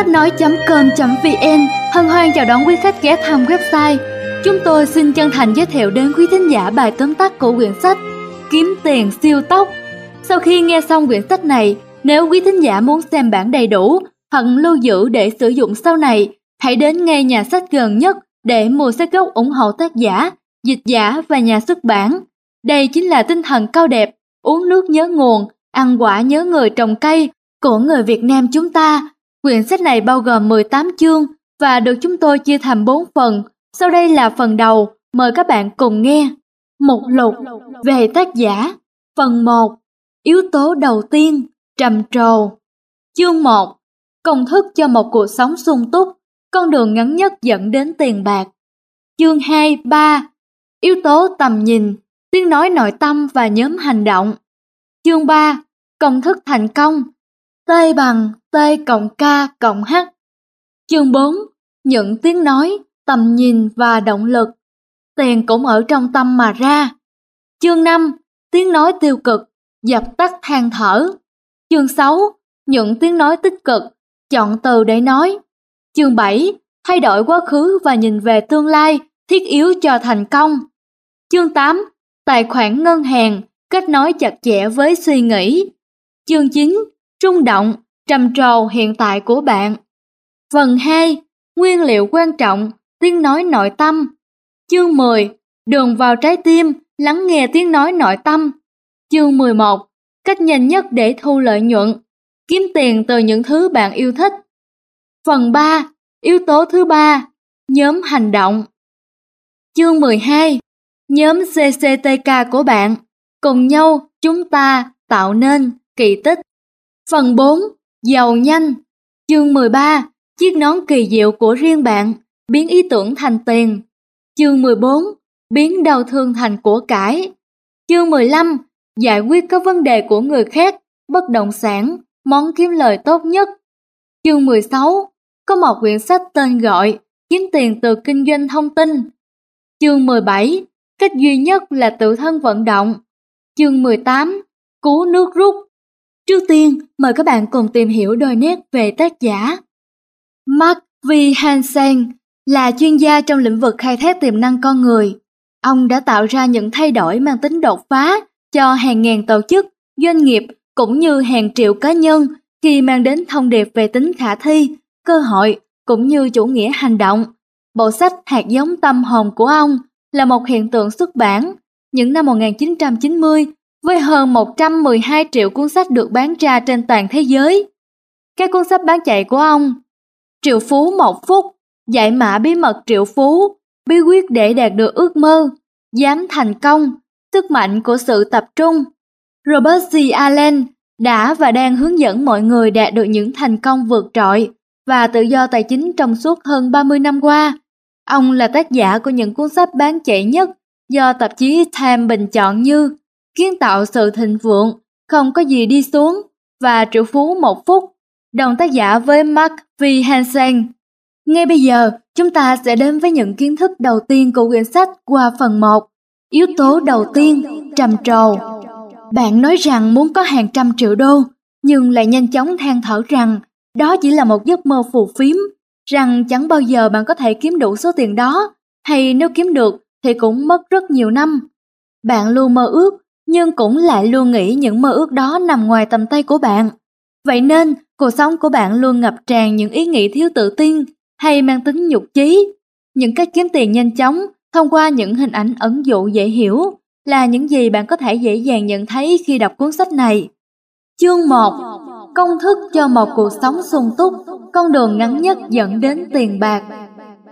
Sách nói.com.vn hân hoan chào đón quý khách ghé thăm website. Chúng tôi xin chân thành giới thiệu đến quý thính giả bài tóm tắt của quyển sách Kiếm tiền siêu tốc. Sau khi nghe xong quyển sách này, nếu quý thính giả muốn xem bản đầy đủ hoặc lưu giữ để sử dụng sau này, hãy đến ngay nhà sách gần nhất để mua sách gốc ủng hộ tác giả, dịch giả và nhà xuất bản. Đây chính là tinh thần cao đẹp, uống nước nhớ nguồn, ăn quả nhớ người trồng cây của người Việt Nam chúng ta. Quyển sách này bao gồm 18 chương và được chúng tôi chia thành 4 phần. Sau đây là phần đầu, mời các bạn cùng nghe. Một lục về tác giả. Phần 1. Yếu tố đầu tiên, trầm trồ. Chương 1. Công thức cho một cuộc sống sung túc, con đường ngắn nhất dẫn đến tiền bạc. Chương 2, 3. Yếu tố tầm nhìn, tiếng nói nội tâm và nhóm hành động. Chương 3. Công thức thành công, T bằng T cộng K cộng H. Chương 4. Những tiếng nói, tầm nhìn và động lực. Tiền cũng ở trong tâm mà ra. Chương 5. Tiếng nói tiêu cực, dập tắt than thở. Chương 6. Những tiếng nói tích cực, chọn từ để nói. Chương 7. Thay đổi quá khứ và nhìn về tương lai, thiết yếu cho thành công. Chương 8. Tài khoản ngân hàng, kết nối chặt chẽ với suy nghĩ. Chương 9 rung động, trầm trồ hiện tại của bạn. Phần 2. Nguyên liệu quan trọng, tiếng nói nội tâm. Chương 10. Đường vào trái tim, lắng nghe tiếng nói nội tâm. Chương 11. Cách nhanh nhất để thu lợi nhuận, kiếm tiền từ những thứ bạn yêu thích. Phần 3. Yếu tố thứ ba, nhóm hành động. Chương 12. Nhóm CCTK của bạn, cùng nhau chúng ta tạo nên kỳ tích. Phần 4. Giàu nhanh Chương 13. Chiếc nón kỳ diệu của riêng bạn, biến ý tưởng thành tiền. Chương 14. Biến đau thương thành của cải. Chương 15. Giải quyết các vấn đề của người khác, bất động sản, món kiếm lời tốt nhất. Chương 16. Có một quyển sách tên gọi Kiếm tiền từ kinh doanh thông tin. Chương 17. Cách duy nhất là tự thân vận động. Chương 18. Cứu nước rút. Trước tiên, mời các bạn cùng tìm hiểu đôi nét về tác giả. Mark V. Hansen là chuyên gia trong lĩnh vực khai thác tiềm năng con người. Ông đã tạo ra những thay đổi mang tính đột phá cho hàng ngàn tổ chức, doanh nghiệp cũng như hàng triệu cá nhân khi mang đến thông điệp về tính khả thi, cơ hội cũng như chủ nghĩa hành động. Bộ sách Hạt giống tâm hồn của ông là một hiện tượng xuất bản những năm 1990 với hơn 112 triệu cuốn sách được bán ra trên toàn thế giới. Các cuốn sách bán chạy của ông Triệu Phú Một Phút, Giải mã bí mật triệu phú, bí quyết để đạt được ước mơ, dám thành công, sức mạnh của sự tập trung. Robert G. Allen đã và đang hướng dẫn mọi người đạt được những thành công vượt trội và tự do tài chính trong suốt hơn 30 năm qua. Ông là tác giả của những cuốn sách bán chạy nhất do tạp chí Time bình chọn như kiến tạo sự thịnh vượng, không có gì đi xuống và triệu phú một phút, đồng tác giả với Mark V. Hansen. Ngay bây giờ, chúng ta sẽ đến với những kiến thức đầu tiên của quyển sách qua phần 1. Yếu tố đầu tiên, trầm trồ. Bạn nói rằng muốn có hàng trăm triệu đô, nhưng lại nhanh chóng than thở rằng đó chỉ là một giấc mơ phù phiếm, rằng chẳng bao giờ bạn có thể kiếm đủ số tiền đó, hay nếu kiếm được thì cũng mất rất nhiều năm. Bạn luôn mơ ước nhưng cũng lại luôn nghĩ những mơ ước đó nằm ngoài tầm tay của bạn. Vậy nên, cuộc sống của bạn luôn ngập tràn những ý nghĩ thiếu tự tin hay mang tính nhục chí. Những cách kiếm tiền nhanh chóng thông qua những hình ảnh ẩn dụ dễ hiểu là những gì bạn có thể dễ dàng nhận thấy khi đọc cuốn sách này. Chương 1. Công thức cho một cuộc sống sung túc, con đường ngắn nhất dẫn đến tiền bạc.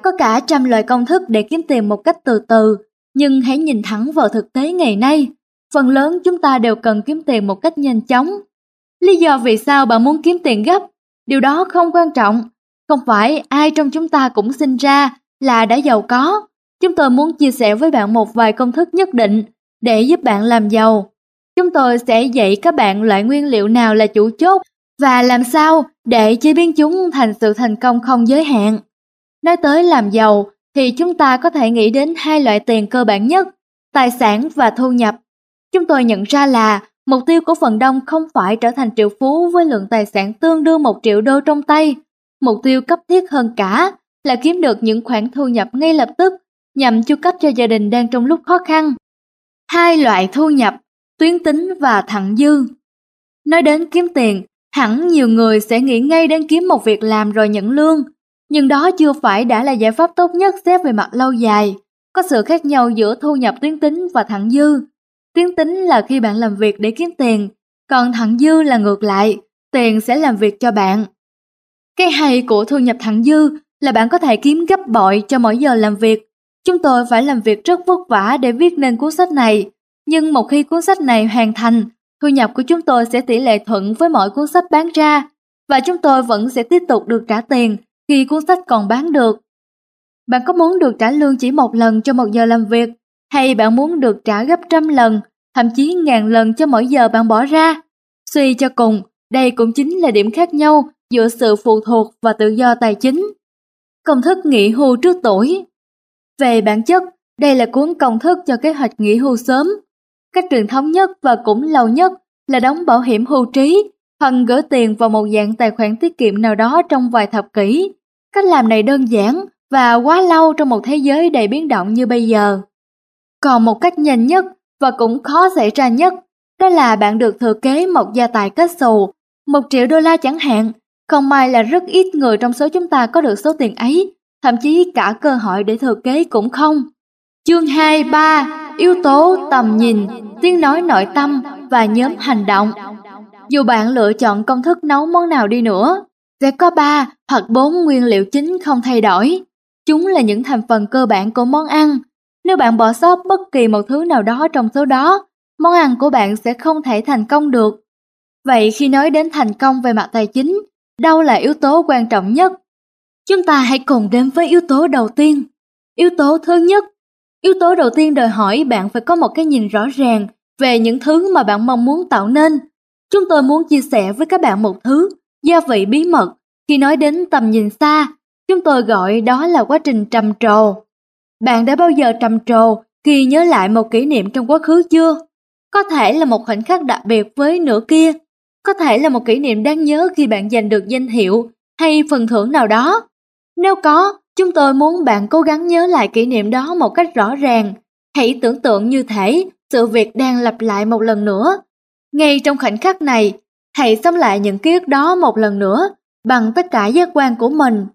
Có cả trăm loại công thức để kiếm tiền một cách từ từ, nhưng hãy nhìn thẳng vào thực tế ngày nay. Phần lớn chúng ta đều cần kiếm tiền một cách nhanh chóng. Lý do vì sao bạn muốn kiếm tiền gấp? Điều đó không quan trọng. Không phải ai trong chúng ta cũng sinh ra là đã giàu có. Chúng tôi muốn chia sẻ với bạn một vài công thức nhất định để giúp bạn làm giàu. Chúng tôi sẽ dạy các bạn loại nguyên liệu nào là chủ chốt và làm sao để chế biến chúng thành sự thành công không giới hạn. Nói tới làm giàu thì chúng ta có thể nghĩ đến hai loại tiền cơ bản nhất, tài sản và thu nhập. Chúng tôi nhận ra là mục tiêu của phần đông không phải trở thành triệu phú với lượng tài sản tương đương một triệu đô trong tay, mục tiêu cấp thiết hơn cả là kiếm được những khoản thu nhập ngay lập tức nhằm chu cấp cho gia đình đang trong lúc khó khăn. Hai loại thu nhập, tuyến tính và thặng dư. Nói đến kiếm tiền, hẳn nhiều người sẽ nghĩ ngay đến kiếm một việc làm rồi nhận lương, nhưng đó chưa phải đã là giải pháp tốt nhất xét về mặt lâu dài. Có sự khác nhau giữa thu nhập tuyến tính và thặng dư kiến tính là khi bạn làm việc để kiếm tiền, còn thặng dư là ngược lại, tiền sẽ làm việc cho bạn. Cái hay của thu nhập thặng dư là bạn có thể kiếm gấp bội cho mỗi giờ làm việc. Chúng tôi phải làm việc rất vất vả để viết nên cuốn sách này, nhưng một khi cuốn sách này hoàn thành, thu nhập của chúng tôi sẽ tỷ lệ thuận với mỗi cuốn sách bán ra, và chúng tôi vẫn sẽ tiếp tục được trả tiền khi cuốn sách còn bán được. Bạn có muốn được trả lương chỉ một lần cho một giờ làm việc, hay bạn muốn được trả gấp trăm lần, thậm chí ngàn lần cho mỗi giờ bạn bỏ ra? Suy cho cùng, đây cũng chính là điểm khác nhau giữa sự phụ thuộc và tự do tài chính. Công thức nghỉ hưu trước tuổi Về bản chất, đây là cuốn công thức cho kế hoạch nghỉ hưu sớm. Cách truyền thống nhất và cũng lâu nhất là đóng bảo hiểm hưu trí hoặc gửi tiền vào một dạng tài khoản tiết kiệm nào đó trong vài thập kỷ. Cách làm này đơn giản và quá lâu trong một thế giới đầy biến động như bây giờ. Còn một cách nhanh nhất và cũng khó xảy ra nhất, đó là bạn được thừa kế một gia tài kết xù, một triệu đô la chẳng hạn. Không may là rất ít người trong số chúng ta có được số tiền ấy, thậm chí cả cơ hội để thừa kế cũng không. Chương 2, 3 Yếu tố tầm nhìn, tiếng nói nội tâm và nhóm hành động Dù bạn lựa chọn công thức nấu món nào đi nữa, sẽ có 3 hoặc 4 nguyên liệu chính không thay đổi. Chúng là những thành phần cơ bản của món ăn. Nếu bạn bỏ sót bất kỳ một thứ nào đó trong số đó, món ăn của bạn sẽ không thể thành công được. Vậy khi nói đến thành công về mặt tài chính, đâu là yếu tố quan trọng nhất? Chúng ta hãy cùng đến với yếu tố đầu tiên. Yếu tố thứ nhất, yếu tố đầu tiên đòi hỏi bạn phải có một cái nhìn rõ ràng về những thứ mà bạn mong muốn tạo nên. Chúng tôi muốn chia sẻ với các bạn một thứ, gia vị bí mật. Khi nói đến tầm nhìn xa, chúng tôi gọi đó là quá trình trầm trồ. Bạn đã bao giờ trầm trồ khi nhớ lại một kỷ niệm trong quá khứ chưa? Có thể là một khoảnh khắc đặc biệt với nửa kia, có thể là một kỷ niệm đáng nhớ khi bạn giành được danh hiệu hay phần thưởng nào đó. Nếu có, chúng tôi muốn bạn cố gắng nhớ lại kỷ niệm đó một cách rõ ràng. Hãy tưởng tượng như thể sự việc đang lặp lại một lần nữa. Ngay trong khoảnh khắc này, hãy sống lại những ký ức đó một lần nữa bằng tất cả giác quan của mình.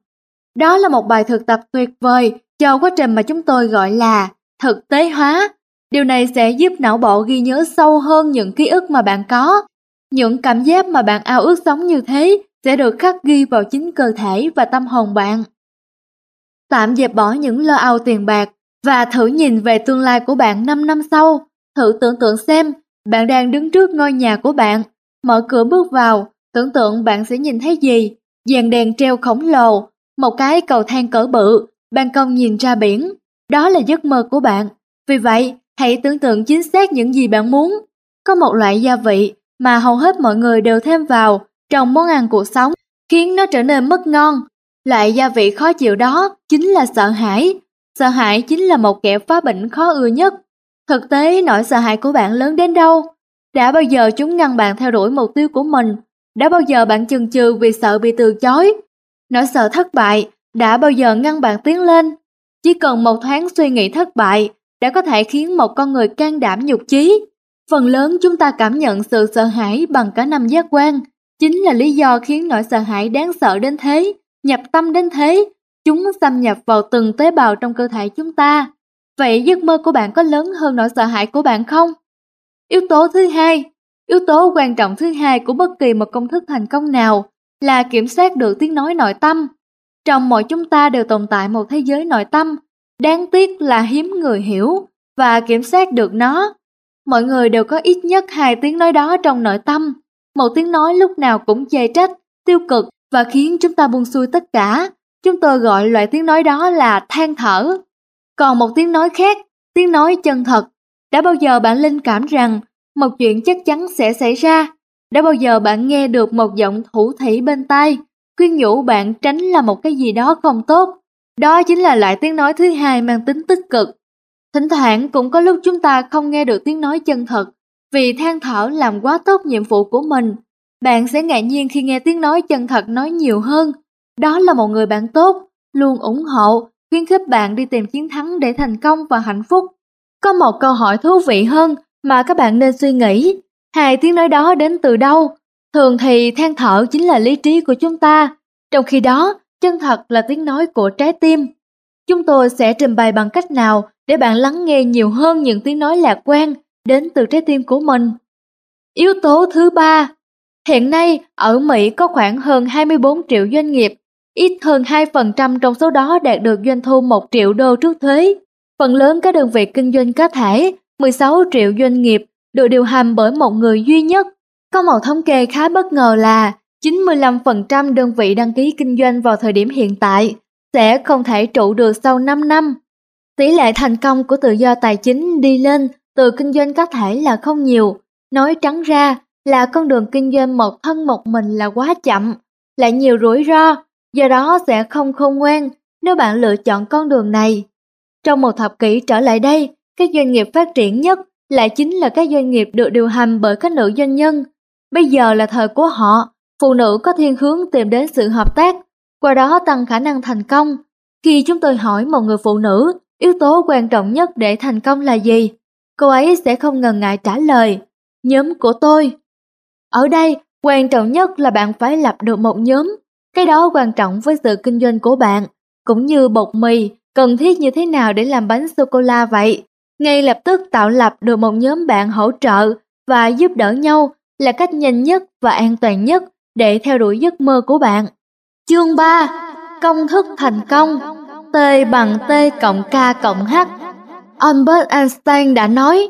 Đó là một bài thực tập tuyệt vời cho quá trình mà chúng tôi gọi là thực tế hóa. Điều này sẽ giúp não bộ ghi nhớ sâu hơn những ký ức mà bạn có. Những cảm giác mà bạn ao ước sống như thế sẽ được khắc ghi vào chính cơ thể và tâm hồn bạn. Tạm dẹp bỏ những lo âu tiền bạc và thử nhìn về tương lai của bạn 5 năm sau. Thử tưởng tượng xem bạn đang đứng trước ngôi nhà của bạn, mở cửa bước vào, tưởng tượng bạn sẽ nhìn thấy gì? Dàn đèn treo khổng lồ, một cái cầu thang cỡ bự, ban công nhìn ra biển. Đó là giấc mơ của bạn. Vì vậy, hãy tưởng tượng chính xác những gì bạn muốn. Có một loại gia vị mà hầu hết mọi người đều thêm vào trong món ăn cuộc sống, khiến nó trở nên mất ngon. Loại gia vị khó chịu đó chính là sợ hãi. Sợ hãi chính là một kẻ phá bệnh khó ưa nhất. Thực tế nỗi sợ hãi của bạn lớn đến đâu? Đã bao giờ chúng ngăn bạn theo đuổi mục tiêu của mình? Đã bao giờ bạn chần chừ vì sợ bị từ chối? Nỗi sợ thất bại đã bao giờ ngăn bạn tiến lên? Chỉ cần một tháng suy nghĩ thất bại đã có thể khiến một con người can đảm nhục chí. Phần lớn chúng ta cảm nhận sự sợ hãi bằng cả năm giác quan, chính là lý do khiến nỗi sợ hãi đáng sợ đến thế, nhập tâm đến thế, chúng xâm nhập vào từng tế bào trong cơ thể chúng ta. Vậy giấc mơ của bạn có lớn hơn nỗi sợ hãi của bạn không? Yếu tố thứ hai, yếu tố quan trọng thứ hai của bất kỳ một công thức thành công nào là kiểm soát được tiếng nói nội tâm. Trong mọi chúng ta đều tồn tại một thế giới nội tâm, đáng tiếc là hiếm người hiểu và kiểm soát được nó. Mọi người đều có ít nhất hai tiếng nói đó trong nội tâm. Một tiếng nói lúc nào cũng chê trách, tiêu cực và khiến chúng ta buông xuôi tất cả. Chúng tôi gọi loại tiếng nói đó là than thở. Còn một tiếng nói khác, tiếng nói chân thật. Đã bao giờ bạn linh cảm rằng một chuyện chắc chắn sẽ xảy ra? Đã bao giờ bạn nghe được một giọng thủ thủy bên tai, khuyên nhủ bạn tránh làm một cái gì đó không tốt? Đó chính là loại tiếng nói thứ hai mang tính tích cực. Thỉnh thoảng cũng có lúc chúng ta không nghe được tiếng nói chân thật, vì than thở làm quá tốt nhiệm vụ của mình. Bạn sẽ ngạc nhiên khi nghe tiếng nói chân thật nói nhiều hơn. đó là một người bạn tốt, luôn ủng hộ, khuyến khích bạn đi tìm chiến thắng để thành công và hạnh phúc. Có một câu hỏi thú vị hơn mà các bạn nên suy nghĩ. Hai tiếng nói đó đến từ đâu? Thường thì than thở chính là lý trí của chúng ta, trong khi đó chân thật là tiếng nói của trái tim. Chúng tôi sẽ trình bày bằng cách nào để bạn lắng nghe nhiều hơn những tiếng nói lạc quan đến từ trái tim của mình. Yếu tố thứ ba Hiện nay, ở Mỹ có khoảng hơn 24 triệu doanh nghiệp, ít hơn 2% trong số đó đạt được doanh thu 1 triệu đô trước thuế. Phần lớn các đơn vị kinh doanh cá thể, 16 triệu doanh nghiệp, được điều hành bởi một người duy nhất. Có một thống kê khá bất ngờ là 95% đơn vị đăng ký kinh doanh vào thời điểm hiện tại sẽ không thể trụ được sau 5 năm. Tỷ lệ thành công của tự do tài chính đi lên từ kinh doanh có thể là không nhiều. Nói trắng ra là con đường kinh doanh một thân một mình là quá chậm, lại nhiều rủi ro, do đó sẽ không khôn ngoan nếu bạn lựa chọn con đường này. Trong một thập kỷ trở lại đây, các doanh nghiệp phát triển nhất lại chính là các doanh nghiệp được điều hành bởi các nữ doanh nhân. Bây giờ là thời của họ, phụ nữ có thiên hướng tìm đến sự hợp tác, qua đó tăng khả năng thành công. Khi chúng tôi hỏi một người phụ nữ, yếu tố quan trọng nhất để thành công là gì? Cô ấy sẽ không ngần ngại trả lời, nhóm của tôi. Ở đây, quan trọng nhất là bạn phải lập được một nhóm. Cái đó quan trọng với sự kinh doanh của bạn, cũng như bột mì, cần thiết như thế nào để làm bánh sô-cô-la vậy. Ngay lập tức tạo lập được một nhóm bạn hỗ trợ và giúp đỡ nhau là cách nhanh nhất và an toàn nhất để theo đuổi giấc mơ của bạn. Chương 3. Công thức thành công T bằng T cộng K cộng H Albert Einstein đã nói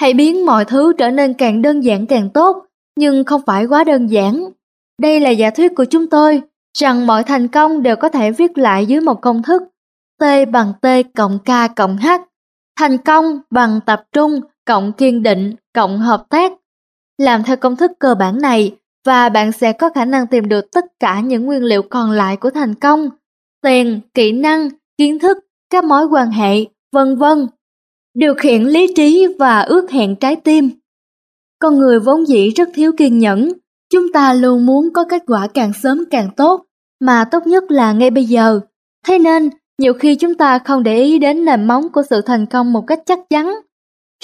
Hãy biến mọi thứ trở nên càng đơn giản càng tốt nhưng không phải quá đơn giản. Đây là giả thuyết của chúng tôi, rằng mọi thành công đều có thể viết lại dưới một công thức T bằng T cộng K cộng H. Thành công bằng tập trung cộng kiên định cộng hợp tác. Làm theo công thức cơ bản này và bạn sẽ có khả năng tìm được tất cả những nguyên liệu còn lại của thành công. Tiền, kỹ năng, kiến thức, các mối quan hệ, vân vân. Điều khiển lý trí và ước hẹn trái tim. Con người vốn dĩ rất thiếu kiên nhẫn, chúng ta luôn muốn có kết quả càng sớm càng tốt, mà tốt nhất là ngay bây giờ. Thế nên, nhiều khi chúng ta không để ý đến nền móng của sự thành công một cách chắc chắn.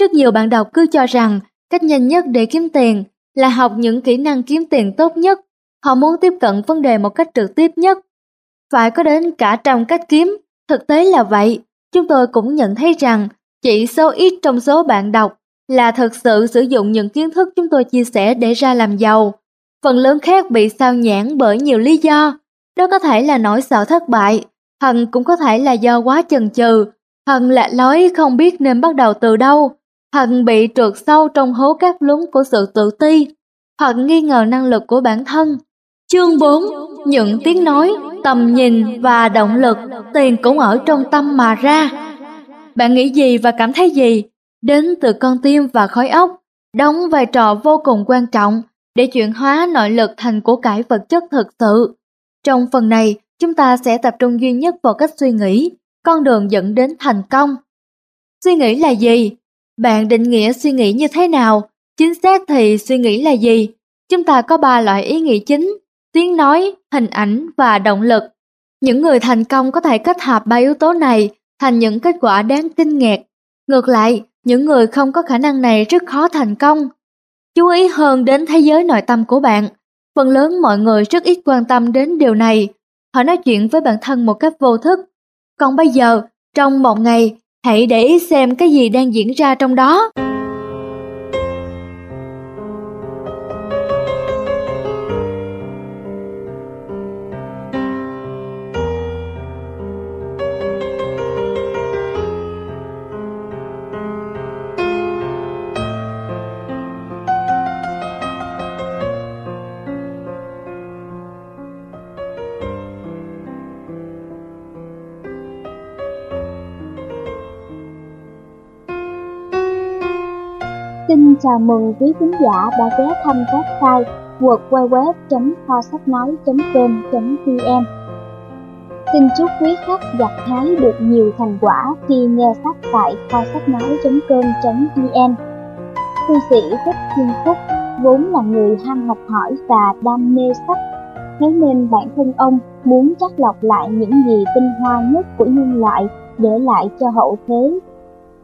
Rất nhiều bạn đọc cứ cho rằng cách nhanh nhất để kiếm tiền là học những kỹ năng kiếm tiền tốt nhất. Họ muốn tiếp cận vấn đề một cách trực tiếp nhất. Phải có đến cả trăm cách kiếm, thực tế là vậy. Chúng tôi cũng nhận thấy rằng chỉ số ít trong số bạn đọc là thực sự sử dụng những kiến thức chúng tôi chia sẻ để ra làm giàu. Phần lớn khác bị sao nhãn bởi nhiều lý do. Đó có thể là nỗi sợ thất bại, hoặc cũng có thể là do quá chần chừ, hoặc là lối không biết nên bắt đầu từ đâu, hoặc bị trượt sâu trong hố cát lún của sự tự ti, hoặc nghi ngờ năng lực của bản thân. Chương 4. Những tiếng nói, tầm nhìn và động lực, tiền cũng ở trong tâm mà ra. Bạn nghĩ gì và cảm thấy gì đến từ con tim và khói óc, đóng vai trò vô cùng quan trọng để chuyển hóa nội lực thành của cải vật chất thực sự. Trong phần này, chúng ta sẽ tập trung duy nhất vào cách suy nghĩ, con đường dẫn đến thành công. Suy nghĩ là gì? Bạn định nghĩa suy nghĩ như thế nào? Chính xác thì suy nghĩ là gì? Chúng ta có ba loại ý nghĩ chính, tiếng nói, hình ảnh và động lực. Những người thành công có thể kết hợp ba yếu tố này thành những kết quả đáng kinh ngạc. Ngược lại, những người không có khả năng này rất khó thành công. Chú ý hơn đến thế giới nội tâm của bạn. Phần lớn mọi người rất ít quan tâm đến điều này. Họ nói chuyện với bản thân một cách vô thức. Còn bây giờ, trong một ngày, hãy để ý xem cái gì đang diễn ra trong đó. Chào mừng quý khán giả đã ghé thăm website www.kho-sách-nói.com.vn Xin chúc quý khách gặt hái được nhiều thành quả khi nghe sách tại kho sách nói.com.vn Thư sĩ Thích Thiên Phúc, vốn là người ham học hỏi và đam mê sách. Thế nên bản thân ông muốn chắc lọc lại những gì tinh hoa nhất của nhân loại để lại cho hậu thế.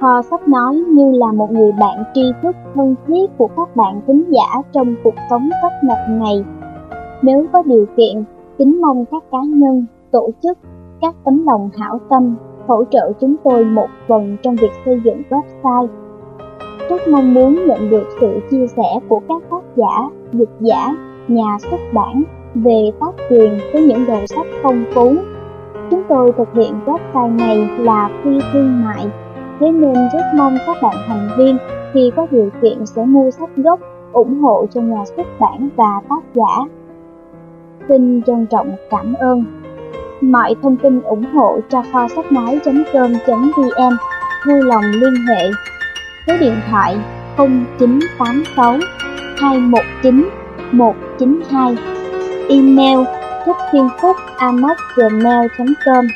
kho sách nói như là một người bạn tri thức thân thiết của các bạn thính giả trong cuộc sống tấp nập này. Nếu có điều kiện, kính mong các cá nhân, tổ chức, các tấm lòng hảo tâm hỗ trợ chúng tôi một phần trong việc xây dựng website. Rất mong muốn nhận được sự chia sẻ của các tác giả, dịch giả, nhà xuất bản về tác quyền với những đầu sách phong phú. Chúng tôi thực hiện website này là phi thương mại, thế nên rất mong các bạn thành viên khi có điều kiện sẽ mua sách gốc ủng hộ cho nhà xuất bản và tác giả. Xin trân trọng cảm ơn. Mọi thông tin ủng hộ cho kho sách nói.com.vn vui lòng liên hệ số điện thoại 0986 219 192 email thích thiên phúc gmail.com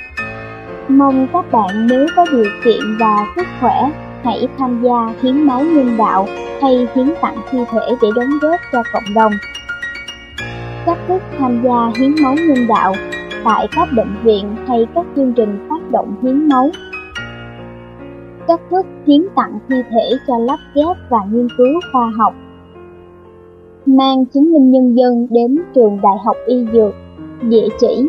Mong các bạn nếu có điều kiện và sức khỏe hãy tham gia hiến máu nhân đạo hay hiến tặng thi thể để đóng góp cho cộng đồng. Cách thức tham gia hiến máu nhân đạo tại các bệnh viện hay các chương trình phát động hiến máu. Cách thức hiến tặng thi thể cho lắp ghép và nghiên cứu khoa học. Mang chứng minh nhân dân đến trường Đại học Y Dược, địa chỉ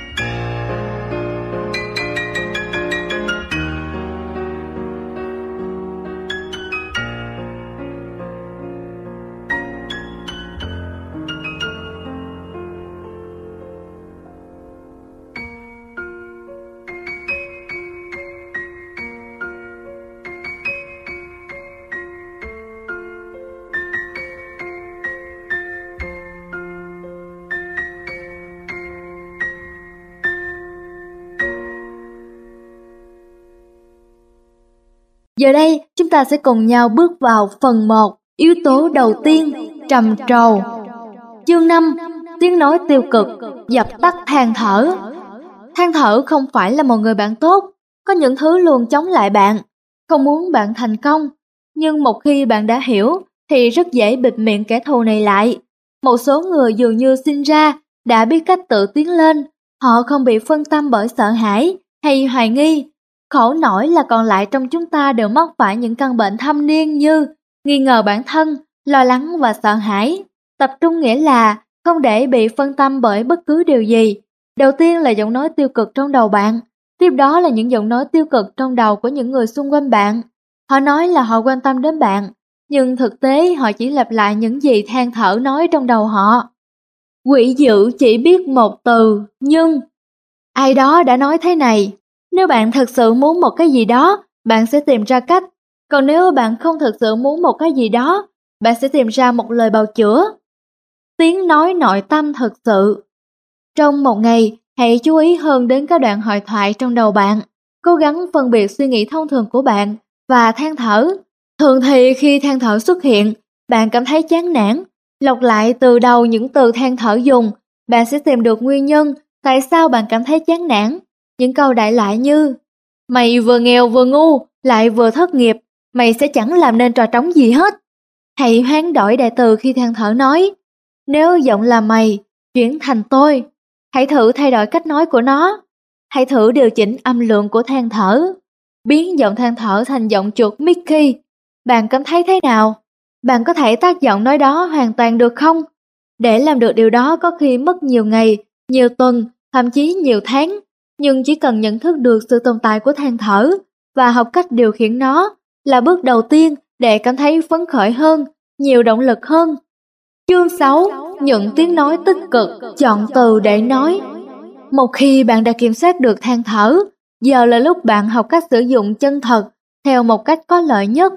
Giờ đây, chúng ta sẽ cùng nhau bước vào phần 1, yếu tố đầu tiên, trầm trầu. Chương 5, tiếng nói tiêu cực, dập tắt than thở. Than thở không phải là một người bạn tốt, có những thứ luôn chống lại bạn, không muốn bạn thành công. Nhưng một khi bạn đã hiểu, thì rất dễ bịt miệng kẻ thù này lại. Một số người dường như sinh ra, đã biết cách tự tiến lên, họ không bị phân tâm bởi sợ hãi hay hoài nghi Khổ nổi là còn lại trong chúng ta đều mắc phải những căn bệnh thâm niên như nghi ngờ bản thân, lo lắng và sợ hãi. Tập trung nghĩa là không để bị phân tâm bởi bất cứ điều gì. Đầu tiên là giọng nói tiêu cực trong đầu bạn, tiếp đó là những giọng nói tiêu cực trong đầu của những người xung quanh bạn. Họ nói là họ quan tâm đến bạn, nhưng thực tế họ chỉ lặp lại những gì than thở nói trong đầu họ. Quỷ dữ chỉ biết một từ, nhưng ai đó đã nói thế này, nếu bạn thật sự muốn một cái gì đó, bạn sẽ tìm ra cách. Còn nếu bạn không thực sự muốn một cái gì đó, bạn sẽ tìm ra một lời bào chữa. Tiếng nói nội tâm thực sự Trong một ngày, hãy chú ý hơn đến các đoạn hội thoại trong đầu bạn. Cố gắng phân biệt suy nghĩ thông thường của bạn và than thở. Thường thì khi than thở xuất hiện, bạn cảm thấy chán nản. Lọc lại từ đầu những từ than thở dùng, bạn sẽ tìm được nguyên nhân tại sao bạn cảm thấy chán nản. Những câu đại loại như Mày vừa nghèo vừa ngu, lại vừa thất nghiệp, mày sẽ chẳng làm nên trò trống gì hết. Hãy hoán đổi đại từ khi than thở nói. Nếu giọng là mày, chuyển thành tôi, hãy thử thay đổi cách nói của nó. Hãy thử điều chỉnh âm lượng của than thở. Biến giọng than thở thành giọng chuột Mickey. Bạn cảm thấy thế nào? Bạn có thể tác giọng nói đó hoàn toàn được không? Để làm được điều đó có khi mất nhiều ngày, nhiều tuần, thậm chí nhiều tháng. Nhưng chỉ cần nhận thức được sự tồn tại của than thở và học cách điều khiển nó là bước đầu tiên để cảm thấy phấn khởi hơn, nhiều động lực hơn. Chương 6. Nhận tiếng nói tích cực, chọn từ để nói. Một khi bạn đã kiểm soát được than thở, giờ là lúc bạn học cách sử dụng chân thật theo một cách có lợi nhất.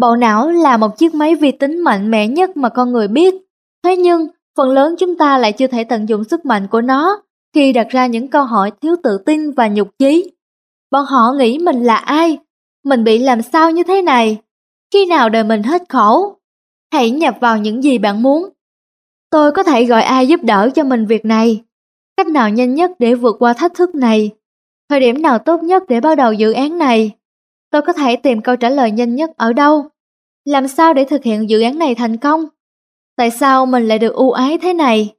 Bộ não là một chiếc máy vi tính mạnh mẽ nhất mà con người biết. Thế nhưng, phần lớn chúng ta lại chưa thể tận dụng sức mạnh của nó khi đặt ra những câu hỏi thiếu tự tin và nhục chí. Bọn họ nghĩ mình là ai? Mình bị làm sao như thế này? Khi nào đời mình hết khổ? Hãy nhập vào những gì bạn muốn. Tôi có thể gọi ai giúp đỡ cho mình việc này? Cách nào nhanh nhất để vượt qua thách thức này? Thời điểm nào tốt nhất để bắt đầu dự án này? Tôi có thể tìm câu trả lời nhanh nhất ở đâu? Làm sao để thực hiện dự án này thành công? Tại sao mình lại được ưu ái thế này?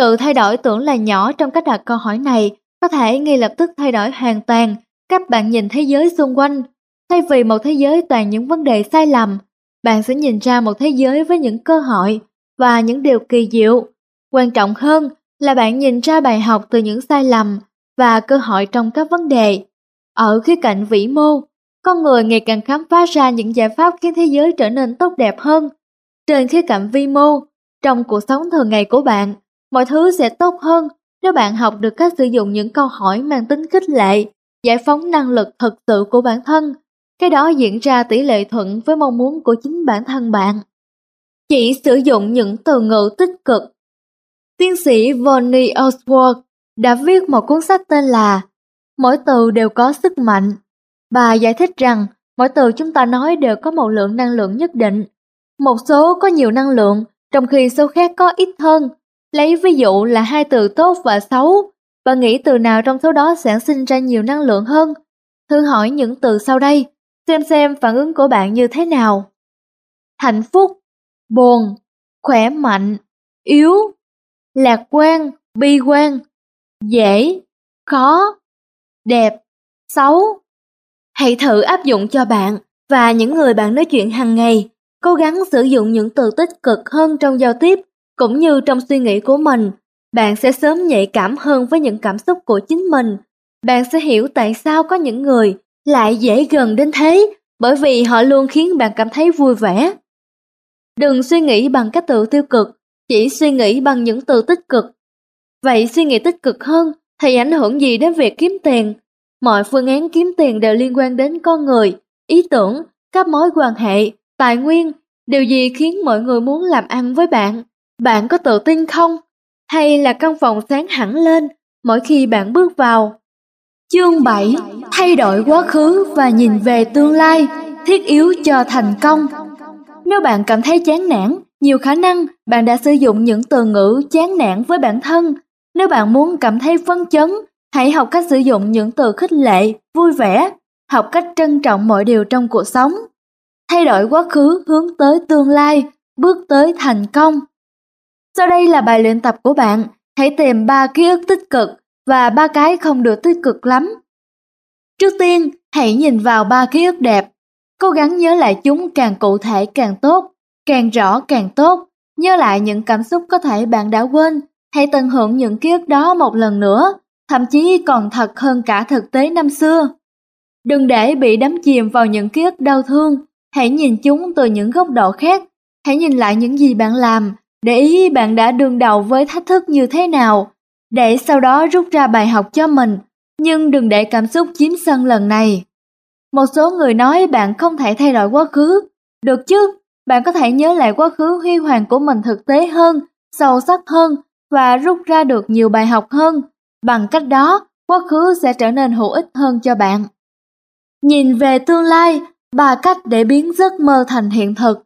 Sự thay đổi tưởng là nhỏ trong cách đặt câu hỏi này có thể ngay lập tức thay đổi hoàn toàn cách bạn nhìn thế giới xung quanh. Thay vì một thế giới toàn những vấn đề sai lầm, bạn sẽ nhìn ra một thế giới với những cơ hội và những điều kỳ diệu. Quan trọng hơn là bạn nhìn ra bài học từ những sai lầm và cơ hội trong các vấn đề. Ở khía cạnh vĩ mô, con người ngày càng khám phá ra những giải pháp khiến thế giới trở nên tốt đẹp hơn. Trên khía cạnh vi mô, trong cuộc sống thường ngày của bạn, mọi thứ sẽ tốt hơn nếu bạn học được cách sử dụng những câu hỏi mang tính khích lệ, giải phóng năng lực thực sự của bản thân. Cái đó diễn ra tỷ lệ thuận với mong muốn của chính bản thân bạn. Chỉ sử dụng những từ ngữ tích cực. Tiến sĩ Vonnie Oswald đã viết một cuốn sách tên là Mỗi từ đều có sức mạnh. Bà giải thích rằng mỗi từ chúng ta nói đều có một lượng năng lượng nhất định. Một số có nhiều năng lượng, trong khi số khác có ít hơn. Lấy ví dụ là hai từ tốt và xấu, và nghĩ từ nào trong số đó sản sinh ra nhiều năng lượng hơn? Thử hỏi những từ sau đây, xem xem phản ứng của bạn như thế nào. Hạnh phúc, buồn, khỏe mạnh, yếu, lạc quan, bi quan, dễ, khó, đẹp, xấu. Hãy thử áp dụng cho bạn và những người bạn nói chuyện hàng ngày, cố gắng sử dụng những từ tích cực hơn trong giao tiếp cũng như trong suy nghĩ của mình. Bạn sẽ sớm nhạy cảm hơn với những cảm xúc của chính mình. Bạn sẽ hiểu tại sao có những người lại dễ gần đến thế, bởi vì họ luôn khiến bạn cảm thấy vui vẻ. Đừng suy nghĩ bằng các từ tiêu cực, chỉ suy nghĩ bằng những từ tích cực. Vậy suy nghĩ tích cực hơn thì ảnh hưởng gì đến việc kiếm tiền? Mọi phương án kiếm tiền đều liên quan đến con người, ý tưởng, các mối quan hệ, tài nguyên. Điều gì khiến mọi người muốn làm ăn với bạn? Bạn có tự tin không? Hay là căn phòng sáng hẳn lên mỗi khi bạn bước vào? Chương 7 Thay đổi quá khứ và nhìn về tương lai, thiết yếu cho thành công. Nếu bạn cảm thấy chán nản, nhiều khả năng bạn đã sử dụng những từ ngữ chán nản với bản thân. Nếu bạn muốn cảm thấy phấn chấn, hãy học cách sử dụng những từ khích lệ, vui vẻ, học cách trân trọng mọi điều trong cuộc sống. Thay đổi quá khứ hướng tới tương lai, bước tới thành công. Sau đây là bài luyện tập của bạn, hãy tìm ba ký ức tích cực và ba cái không được tích cực lắm. Trước tiên, hãy nhìn vào ba ký ức đẹp Cố gắng nhớ lại chúng càng cụ thể càng tốt, càng rõ càng tốt. Nhớ lại những cảm xúc có thể bạn đã quên, hãy tận hưởng những ký ức đó một lần nữa, thậm chí còn thật hơn cả thực tế năm xưa. Đừng để bị đắm chìm vào những ký ức đau thương, hãy nhìn chúng từ những góc độ khác. Hãy nhìn lại những gì bạn làm, để ý bạn đã đương đầu với thách thức như thế nào, để sau đó rút ra bài học cho mình, nhưng đừng để cảm xúc chiếm sân lần này. Một số người nói bạn không thể thay đổi quá khứ. Được chứ, bạn có thể nhớ lại quá khứ huy hoàng của mình thực tế hơn, sâu sắc hơn và rút ra được nhiều bài học hơn. Bằng cách đó, quá khứ sẽ trở nên hữu ích hơn cho bạn. Nhìn về tương lai, ba cách để biến giấc mơ thành hiện thực.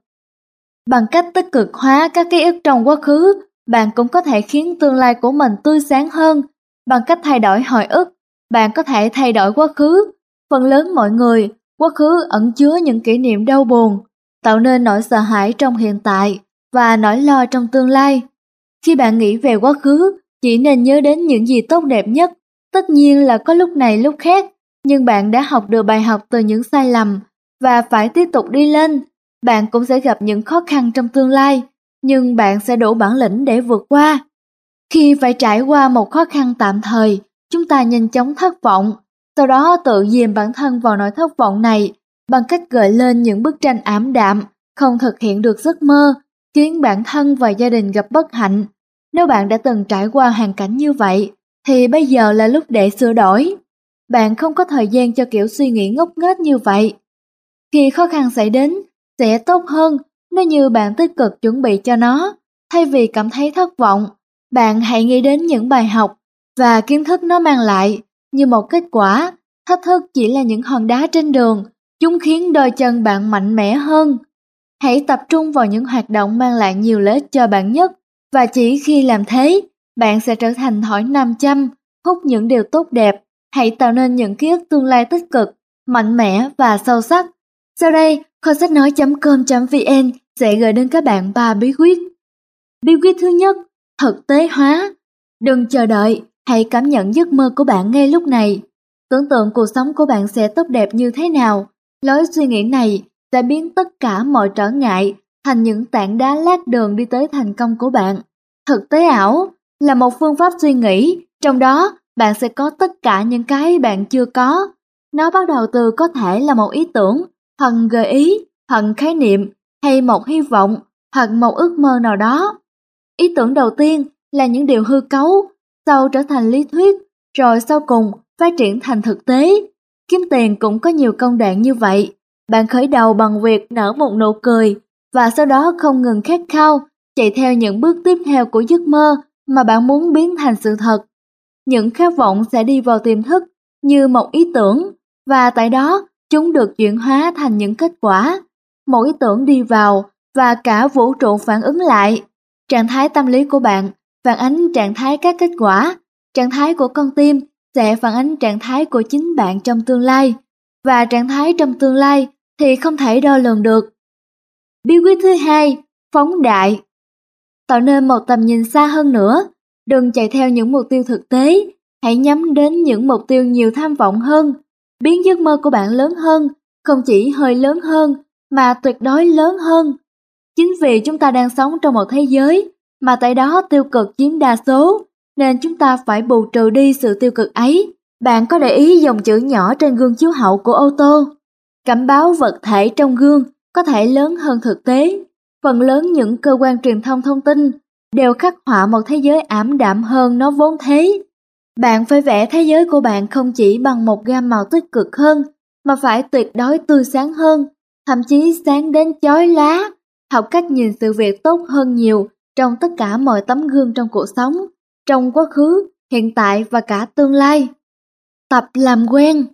Bằng cách tích cực hóa các ký ức trong quá khứ, bạn cũng có thể khiến tương lai của mình tươi sáng hơn. Bằng cách thay đổi hồi ức, bạn có thể thay đổi quá khứ. Phần lớn mọi người, quá khứ ẩn chứa những kỷ niệm đau buồn, tạo nên nỗi sợ hãi trong hiện tại và nỗi lo trong tương lai. Khi bạn nghĩ về quá khứ, chỉ nên nhớ đến những gì tốt đẹp nhất. Tất nhiên là có lúc này lúc khác, nhưng bạn đã học được bài học từ những sai lầm và phải tiếp tục đi lên. Bạn cũng sẽ gặp những khó khăn trong tương lai, nhưng bạn sẽ đủ bản lĩnh để vượt qua. Khi phải trải qua một khó khăn tạm thời, chúng ta nhanh chóng thất vọng, sau đó tự dìm bản thân vào nỗi thất vọng này bằng cách gợi lên những bức tranh ảm đạm, không thực hiện được giấc mơ, khiến bản thân và gia đình gặp bất hạnh. Nếu bạn đã từng trải qua hoàn cảnh như vậy, thì bây giờ là lúc để sửa đổi. Bạn không có thời gian cho kiểu suy nghĩ ngốc nghếch như vậy. Khi khó khăn xảy đến, sẽ tốt hơn nếu như bạn tích cực chuẩn bị cho nó, thay vì cảm thấy thất vọng. Bạn hãy nghĩ đến những bài học và kiến thức nó mang lại như một kết quả. Thách thức chỉ là những hòn đá trên đường, chúng khiến đôi chân bạn mạnh mẽ hơn. Hãy tập trung vào những hoạt động mang lại nhiều lợi ích cho bạn nhất và chỉ khi làm thế, bạn sẽ trở thành thỏi nam châm, hút những điều tốt đẹp. Hãy tạo nên những ký ức tương lai tích cực, mạnh mẽ và sâu sắc. Sau đây, kho sách nói.com.vn sẽ gửi đến các bạn ba bí quyết. Bí quyết thứ nhất, thực tế hóa. Đừng chờ đợi, hãy cảm nhận giấc mơ của bạn ngay lúc này. Tưởng tượng cuộc sống của bạn sẽ tốt đẹp như thế nào. Lối suy nghĩ này sẽ biến tất cả mọi trở ngại thành những tảng đá lát đường đi tới thành công của bạn. Thực tế ảo là một phương pháp suy nghĩ, trong đó bạn sẽ có tất cả những cái bạn chưa có. Nó bắt đầu từ có thể là một ý tưởng, hoặc gợi ý, hoặc khái niệm, hay một hy vọng, hoặc một ước mơ nào đó. Ý tưởng đầu tiên là những điều hư cấu, sau trở thành lý thuyết, rồi sau cùng phát triển thành thực tế. Kiếm tiền cũng có nhiều công đoạn như vậy. Bạn khởi đầu bằng việc nở một nụ cười và sau đó không ngừng khát khao, chạy theo những bước tiếp theo của giấc mơ mà bạn muốn biến thành sự thật. Những khát vọng sẽ đi vào tiềm thức như một ý tưởng và tại đó chúng được chuyển hóa thành những kết quả. Một ý tưởng đi vào và cả vũ trụ phản ứng lại. Trạng thái tâm lý của bạn phản ánh trạng thái các kết quả. Trạng thái của con tim sẽ phản ánh trạng thái của chính bạn trong tương lai. Và trạng thái trong tương lai thì không thể đo lường được. Bí quyết thứ hai, phóng đại. Tạo nên một tầm nhìn xa hơn nữa, đừng chạy theo những mục tiêu thực tế, hãy nhắm đến những mục tiêu nhiều tham vọng hơn, biến giấc mơ của bạn lớn hơn, không chỉ hơi lớn hơn, mà tuyệt đối lớn hơn. Chính vì chúng ta đang sống trong một thế giới mà tại đó tiêu cực chiếm đa số, nên chúng ta phải bù trừ đi sự tiêu cực ấy. Bạn có để ý dòng chữ nhỏ trên gương chiếu hậu của ô tô? Cảnh báo vật thể trong gương có thể lớn hơn thực tế. Phần lớn những cơ quan truyền thông thông tin đều khắc họa một thế giới ảm đạm hơn nó vốn thế. Bạn phải vẽ thế giới của bạn không chỉ bằng một gam màu tích cực hơn, mà phải tuyệt đối tươi sáng hơn, thậm chí sáng đến chói lá, học cách nhìn sự việc tốt hơn nhiều trong tất cả mọi tấm gương trong cuộc sống, trong quá khứ, hiện tại và cả tương lai. Tập làm quen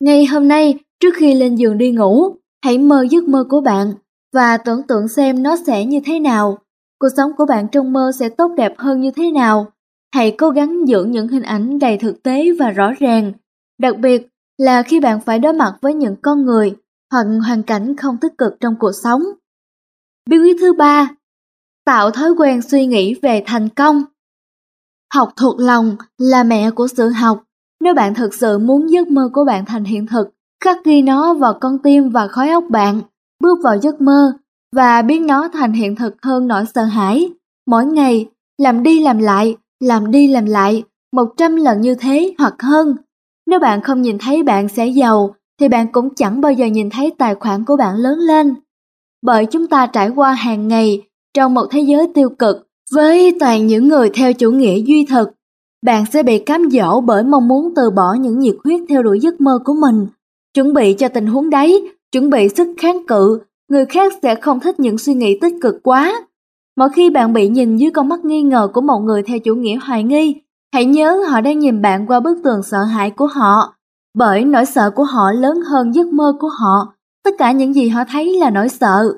Ngay hôm nay, trước khi lên giường đi ngủ, hãy mơ giấc mơ của bạn và tưởng tượng xem nó sẽ như thế nào. Cuộc sống của bạn trong mơ sẽ tốt đẹp hơn như thế nào. Hãy cố gắng giữ những hình ảnh đầy thực tế và rõ ràng, đặc biệt là khi bạn phải đối mặt với những con người hoặc hoàn cảnh không tích cực trong cuộc sống. Bí quyết thứ ba, tạo thói quen suy nghĩ về thành công. Học thuộc lòng là mẹ của sự học. Nếu bạn thực sự muốn giấc mơ của bạn thành hiện thực, khắc ghi nó vào con tim và khói óc bạn, bước vào giấc mơ và biến nó thành hiện thực hơn nỗi sợ hãi. Mỗi ngày, làm đi làm lại, làm đi làm lại, một trăm lần như thế hoặc hơn. Nếu bạn không nhìn thấy bạn sẽ giàu, thì bạn cũng chẳng bao giờ nhìn thấy tài khoản của bạn lớn lên. Bởi chúng ta trải qua hàng ngày trong một thế giới tiêu cực với toàn những người theo chủ nghĩa duy thực, bạn sẽ bị cám dỗ bởi mong muốn từ bỏ những nhiệt huyết theo đuổi giấc mơ của mình. chuẩn bị cho tình huống đấy, chuẩn bị sức kháng cự, người khác sẽ không thích những suy nghĩ tích cực quá. Mỗi khi bạn bị nhìn dưới con mắt nghi ngờ của một người theo chủ nghĩa hoài nghi, hãy nhớ họ đang nhìn bạn qua bức tường sợ hãi của họ. Bởi nỗi sợ của họ lớn hơn giấc mơ của họ, tất cả những gì họ thấy là nỗi sợ.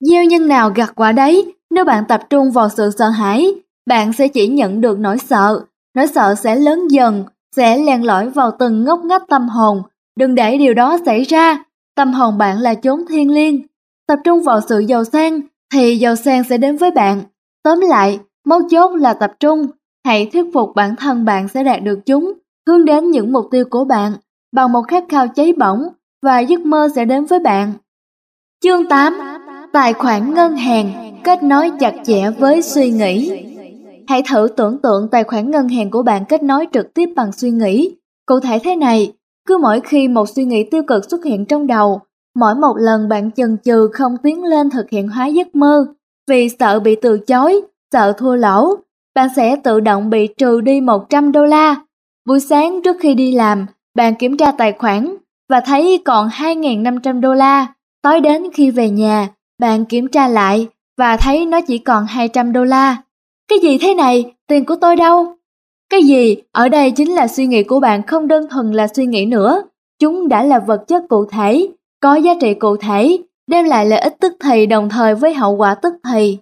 Gieo nhân nào gặt quả đấy, nếu bạn tập trung vào sự sợ hãi, bạn sẽ chỉ nhận được nỗi sợ, nỗi sợ sẽ lớn dần, sẽ len lỏi vào từng ngóc ngách tâm hồn. Đừng để điều đó xảy ra, tâm hồn bạn là chốn thiên liêng. Tập trung vào sự giàu sang, thì giàu sang sẽ đến với bạn. Tóm lại, mấu chốt là tập trung, hãy thuyết phục bản thân bạn sẽ đạt được chúng, hướng đến những mục tiêu của bạn bằng một khát khao cháy bỏng và giấc mơ sẽ đến với bạn. Chương 8 Tài khoản ngân hàng kết nối chặt chẽ với suy nghĩ Hãy thử tưởng tượng tài khoản ngân hàng của bạn kết nối trực tiếp bằng suy nghĩ. Cụ thể thế này, cứ mỗi khi một suy nghĩ tiêu cực xuất hiện trong đầu, mỗi một lần bạn chần chừ không tiến lên thực hiện hóa giấc mơ, vì sợ bị từ chối, sợ thua lỗ, bạn sẽ tự động bị trừ đi 100 đô la. Buổi sáng trước khi đi làm, bạn kiểm tra tài khoản và thấy còn 2.500 đô la. Tối đến khi về nhà, bạn kiểm tra lại và thấy nó chỉ còn 200 đô la. Cái gì thế này? Tiền của tôi đâu? Cái gì? Ở đây chính là suy nghĩ của bạn không đơn thuần là suy nghĩ nữa. Chúng đã là vật chất cụ thể, có giá trị cụ thể, đem lại lợi ích tức thì đồng thời với hậu quả tức thì.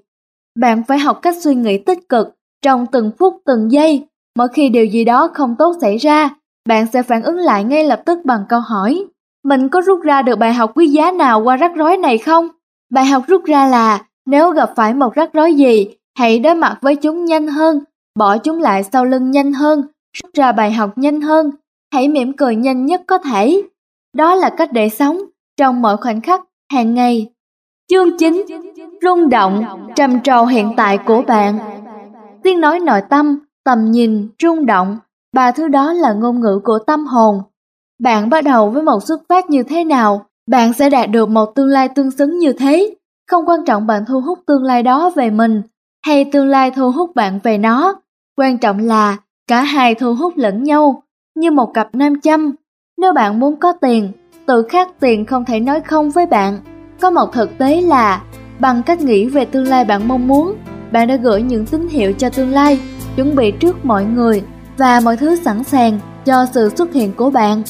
Bạn phải học cách suy nghĩ tích cực trong từng phút từng giây. Mỗi khi điều gì đó không tốt xảy ra, bạn sẽ phản ứng lại ngay lập tức bằng câu hỏi. Mình có rút ra được bài học quý giá nào qua rắc rối này không? Bài học rút ra là nếu gặp phải một rắc rối gì, hãy đối mặt với chúng nhanh hơn, bỏ chúng lại sau lưng nhanh hơn, rút ra bài học nhanh hơn, hãy mỉm cười nhanh nhất có thể. Đó là cách để sống trong mọi khoảnh khắc hàng ngày. Chương 9 Rung động, trầm trồ hiện tại của bạn Tiếng nói nội tâm, tầm nhìn, rung động, ba thứ đó là ngôn ngữ của tâm hồn. Bạn bắt đầu với một xuất phát như thế nào, bạn sẽ đạt được một tương lai tương xứng như thế. Không quan trọng bạn thu hút tương lai đó về mình, hay tương lai thu hút bạn về nó. Quan trọng là cả hai thu hút lẫn nhau, như một cặp nam châm. Nếu bạn muốn có tiền, tự khắc tiền không thể nói không với bạn. Có một thực tế là, bằng cách nghĩ về tương lai bạn mong muốn, bạn đã gửi những tín hiệu cho tương lai, chuẩn bị trước mọi người và mọi thứ sẵn sàng cho sự xuất hiện của bạn.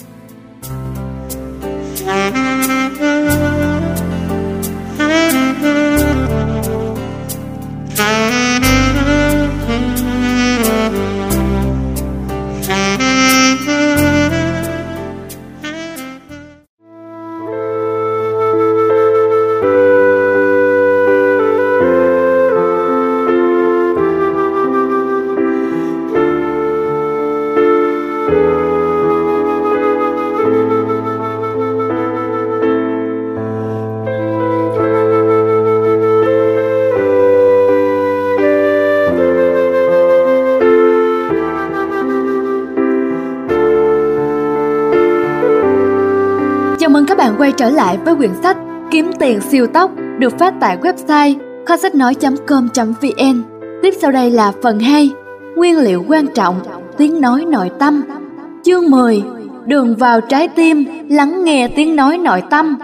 Trở lại với quyển sách Kiếm tiền siêu tốc được phát tại website kho sách nói.com.vn. Tiếp sau đây là phần 2, nguyên liệu quan trọng, tiếng nói nội tâm. Chương 10, đường vào trái tim, lắng nghe tiếng nói nội tâm.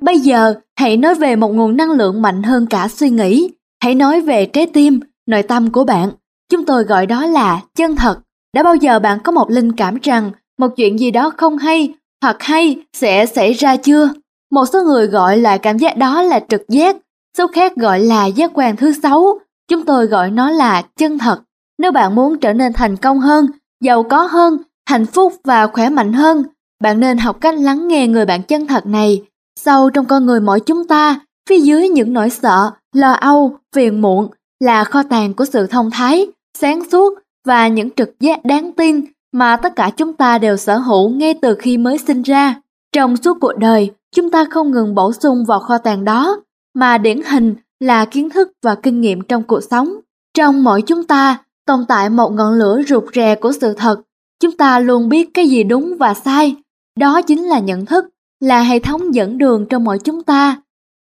Bây giờ, hãy nói về một nguồn năng lượng mạnh hơn cả suy nghĩ. Hãy nói về trái tim, nội tâm của bạn. Chúng tôi gọi đó là chân thật. Đã bao giờ bạn có một linh cảm rằng một chuyện gì đó không hay hoặc hay sẽ xảy ra chưa? Một số người gọi là cảm giác đó là trực giác, số khác gọi là giác quan thứ sáu. Chúng tôi gọi nó là chân thật. Nếu bạn muốn trở nên thành công hơn, giàu có hơn, hạnh phúc và khỏe mạnh hơn, bạn nên học cách lắng nghe người bạn chân thật này. Sâu trong con người mỗi chúng ta, phía dưới những nỗi sợ, lo âu, phiền muộn là kho tàng của sự thông thái, sáng suốt và những trực giác đáng tin mà tất cả chúng ta đều sở hữu ngay từ khi mới sinh ra. Trong suốt cuộc đời, chúng ta không ngừng bổ sung vào kho tàng đó, mà điển hình là kiến thức và kinh nghiệm trong cuộc sống. Trong mỗi chúng ta tồn tại một ngọn lửa rụt rè của sự thật. Chúng ta luôn biết cái gì đúng và sai. Đó chính là nhận thức, là hệ thống dẫn đường trong mỗi chúng ta.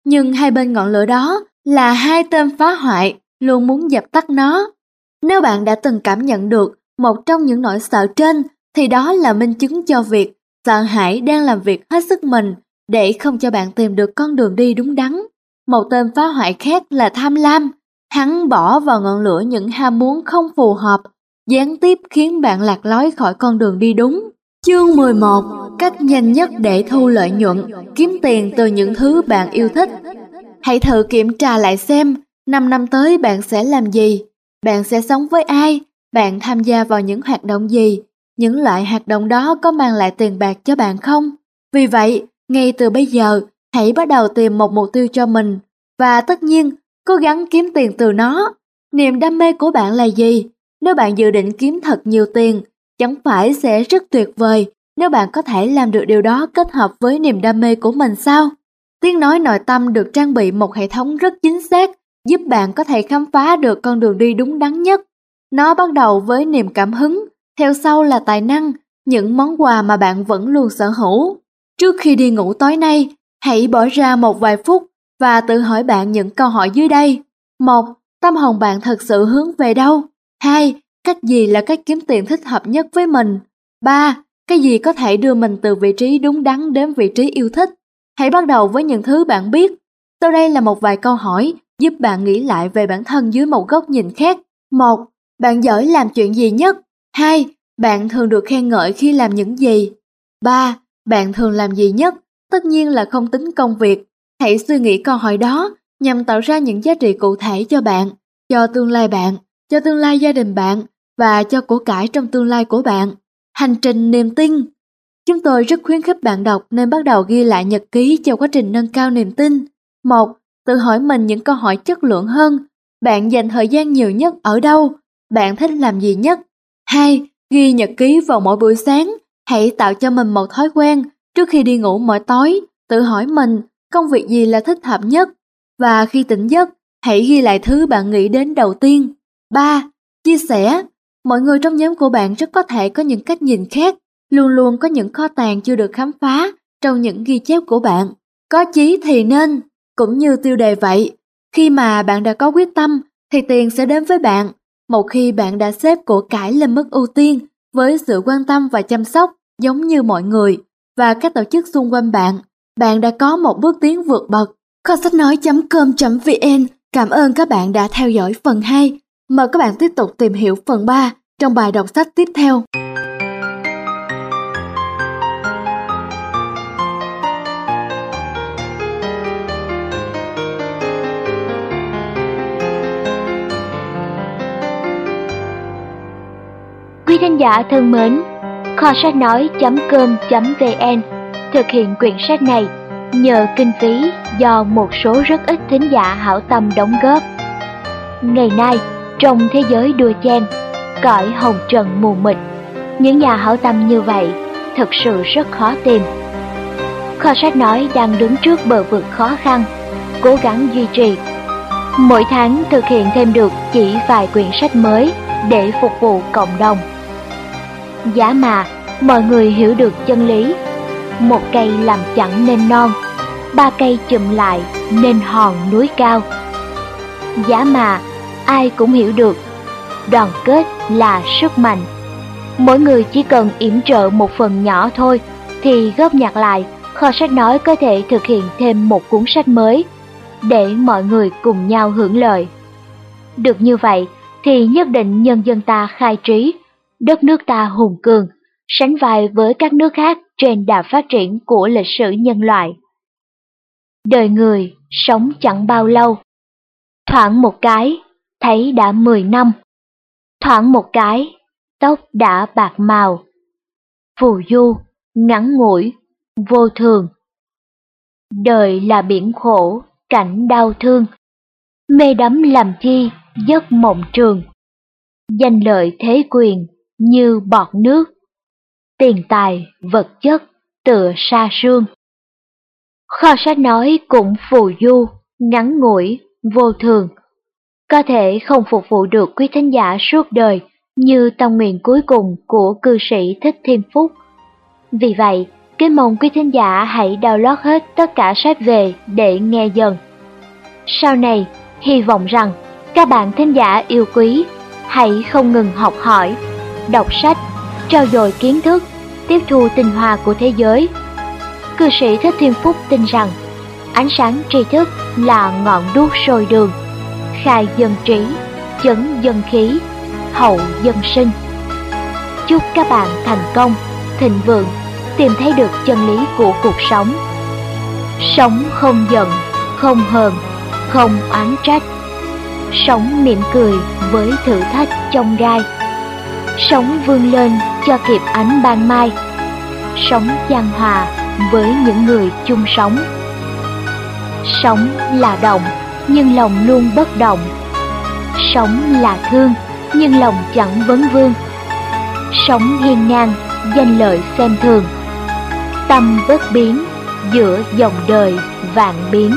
Nhưng hai bên ngọn lửa đó là hai tên phá hoại luôn muốn dập tắt nó. Nếu bạn đã từng cảm nhận được một trong những nỗi sợ trên thì đó là minh chứng cho việc sợ hãi đang làm việc hết sức mình để không cho bạn tìm được con đường đi đúng đắn. Một tên phá hoại khác là tham lam, hắn bỏ vào ngọn lửa những ham muốn không phù hợp, gián tiếp khiến bạn lạc lối khỏi con đường đi đúng. Chương 11 Cách nhanh nhất để thu lợi nhuận, kiếm tiền từ những thứ bạn yêu thích. Hãy thử kiểm tra lại xem, 5 năm tới bạn sẽ làm gì? Bạn sẽ sống với ai? Bạn tham gia vào những hoạt động gì? Những loại hoạt động đó có mang lại tiền bạc cho bạn không? Vì vậy, ngay từ bây giờ, hãy bắt đầu tìm một mục tiêu cho mình và tất nhiên, cố gắng kiếm tiền từ nó. Niềm đam mê của bạn là gì? Nếu bạn dự định kiếm thật nhiều tiền, chẳng phải sẽ rất tuyệt vời nếu bạn có thể làm được điều đó kết hợp với niềm đam mê của mình sao? Tiếng nói nội tâm được trang bị một hệ thống rất chính xác, giúp bạn có thể khám phá được con đường đi đúng đắn nhất. Nó bắt đầu với niềm cảm hứng, theo sau là tài năng, những món quà mà bạn vẫn luôn sở hữu. Trước khi đi ngủ tối nay, hãy bỏ ra một vài phút và tự hỏi bạn những câu hỏi dưới đây. một Tâm hồn bạn thật sự hướng về đâu? 2. Cách gì là cách kiếm tiền thích hợp nhất với mình? 3. Cái gì có thể đưa mình từ vị trí đúng đắn đến vị trí yêu thích? Hãy bắt đầu với những thứ bạn biết. Sau đây là một vài câu hỏi giúp bạn nghĩ lại về bản thân dưới một góc nhìn khác. 1. Bạn giỏi làm chuyện gì nhất? 2. Bạn thường được khen ngợi khi làm những gì? 3. Bạn thường làm gì nhất? Tất nhiên là không tính công việc. Hãy suy nghĩ câu hỏi đó nhằm tạo ra những giá trị cụ thể cho bạn, cho tương lai bạn, cho tương lai gia đình bạn và cho của cải trong tương lai của bạn. Hành trình niềm tin Chúng tôi rất khuyến khích bạn đọc nên bắt đầu ghi lại nhật ký cho quá trình nâng cao niềm tin. Một, Tự hỏi mình những câu hỏi chất lượng hơn. Bạn dành thời gian nhiều nhất ở đâu? Bạn thích làm gì nhất? 2. Ghi nhật ký vào mỗi buổi sáng. Hãy tạo cho mình một thói quen trước khi đi ngủ mỗi tối. Tự hỏi mình công việc gì là thích hợp nhất. Và khi tỉnh giấc, hãy ghi lại thứ bạn nghĩ đến đầu tiên. 3. Chia sẻ. Mọi người trong nhóm của bạn rất có thể có những cách nhìn khác, luôn luôn có những kho tàng chưa được khám phá trong những ghi chép của bạn. Có chí thì nên, cũng như tiêu đề vậy. Khi mà bạn đã có quyết tâm thì tiền sẽ đến với bạn. Một khi bạn đã xếp của cải lên mức ưu tiên với sự quan tâm và chăm sóc giống như mọi người và các tổ chức xung quanh bạn, bạn đã có một bước tiến vượt bậc. Kho sách nói.com.vn Cảm ơn các bạn đã theo dõi phần 2. Mời các bạn tiếp tục tìm hiểu phần 3 trong bài đọc sách tiếp theo. Thính giả thân mến, kho sách nói.com.vn thực hiện quyển sách này nhờ kinh phí do một số rất ít thính giả hảo tâm đóng góp. Ngày nay, trong thế giới đua chen, cõi hồng trần mù mịt, những nhà hảo tâm như vậy thật sự rất khó tìm. Kho sách nói đang đứng trước bờ vực khó khăn, cố gắng duy trì. Mỗi tháng thực hiện thêm được chỉ vài quyển sách mới để phục vụ cộng đồng. Giá mà mọi người hiểu được chân lý, một cây làm chẳng nên non, ba cây chùm lại nên hòn núi cao. Giá mà ai cũng hiểu được, đoàn kết là sức mạnh. Mỗi người chỉ cần yểm trợ một phần nhỏ thôi thì góp nhặt lại, kho sách nói có thể thực hiện thêm một cuốn sách mới để mọi người cùng nhau hưởng lợi. Được như vậy thì nhất định nhân dân ta khai trí, đất nước ta hùng cường, sánh vai với các nước khác trên đà phát triển của lịch sử nhân loại. Đời người sống chẳng bao lâu. Thoảng một cái, thấy đã mười năm. Thoảng một cái, tóc đã bạc màu. Phù du, ngắn ngủi, vô thường. Đời là biển khổ, cảnh đau thương. Mê đắm làm chi, giấc mộng trường. Danh lợi thế quyền, như bọt nước. Tiền tài, vật chất, tựa sa sương. Kho sách nói cũng phù du, ngắn ngủi, vô thường. Có thể không phục vụ được quý thính giả suốt đời như tâm nguyện cuối cùng của cư sĩ Thích Thiên Phúc. Vì vậy, kính mong quý thính giả hãy download hết tất cả sách về để nghe dần. Sau này, hy vọng rằng các bạn thính giả yêu quý hãy không ngừng học hỏi, đọc sách, trao dồi kiến thức tiếp thu tinh hoa của thế giới. Cư sĩ Thích Thiên Phúc tin rằng ánh sáng tri thức là ngọn đuốc sôi đường, khai dân trí, chấn dân khí, hậu dân sinh. Chúc các bạn thành công, thịnh vượng, tìm thấy được chân lý của cuộc sống. Sống không giận, không hờn, không oán trách. Sống mỉm cười với thử thách trong gai. Sống vươn lên cho kịp ánh ban mai. Sống giang hòa với những người chung sống. Sống là động, nhưng lòng luôn bất động. Sống là thương, nhưng lòng chẳng vấn vương. Sống hiên ngang, danh lợi xem thường. Tâm bất biến, giữa dòng đời vạn biến.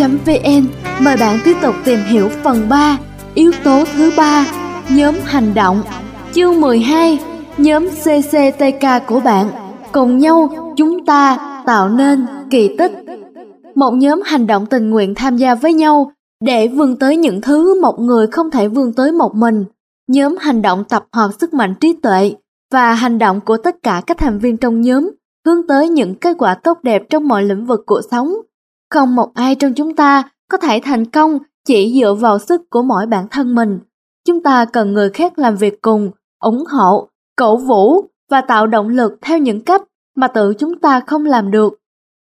Vn mời bạn tiếp tục tìm hiểu phần 3, yếu tố thứ ba, nhóm hành động. Chương 12, nhóm CCTK của bạn. Cùng nhau chúng ta tạo nên kỳ tích. Một nhóm hành động tình nguyện tham gia với nhau để vươn tới những thứ một người không thể vươn tới một mình. Nhóm hành động tập hợp sức mạnh trí tuệ và hành động của tất cả các thành viên trong nhóm hướng tới những kết quả tốt đẹp trong mọi lĩnh vực cuộc sống không một ai trong chúng ta có thể thành công chỉ dựa vào sức của mỗi bản thân mình. Chúng ta cần người khác làm việc cùng, ủng hộ, cổ vũ và tạo động lực theo những cách mà tự chúng ta không làm được.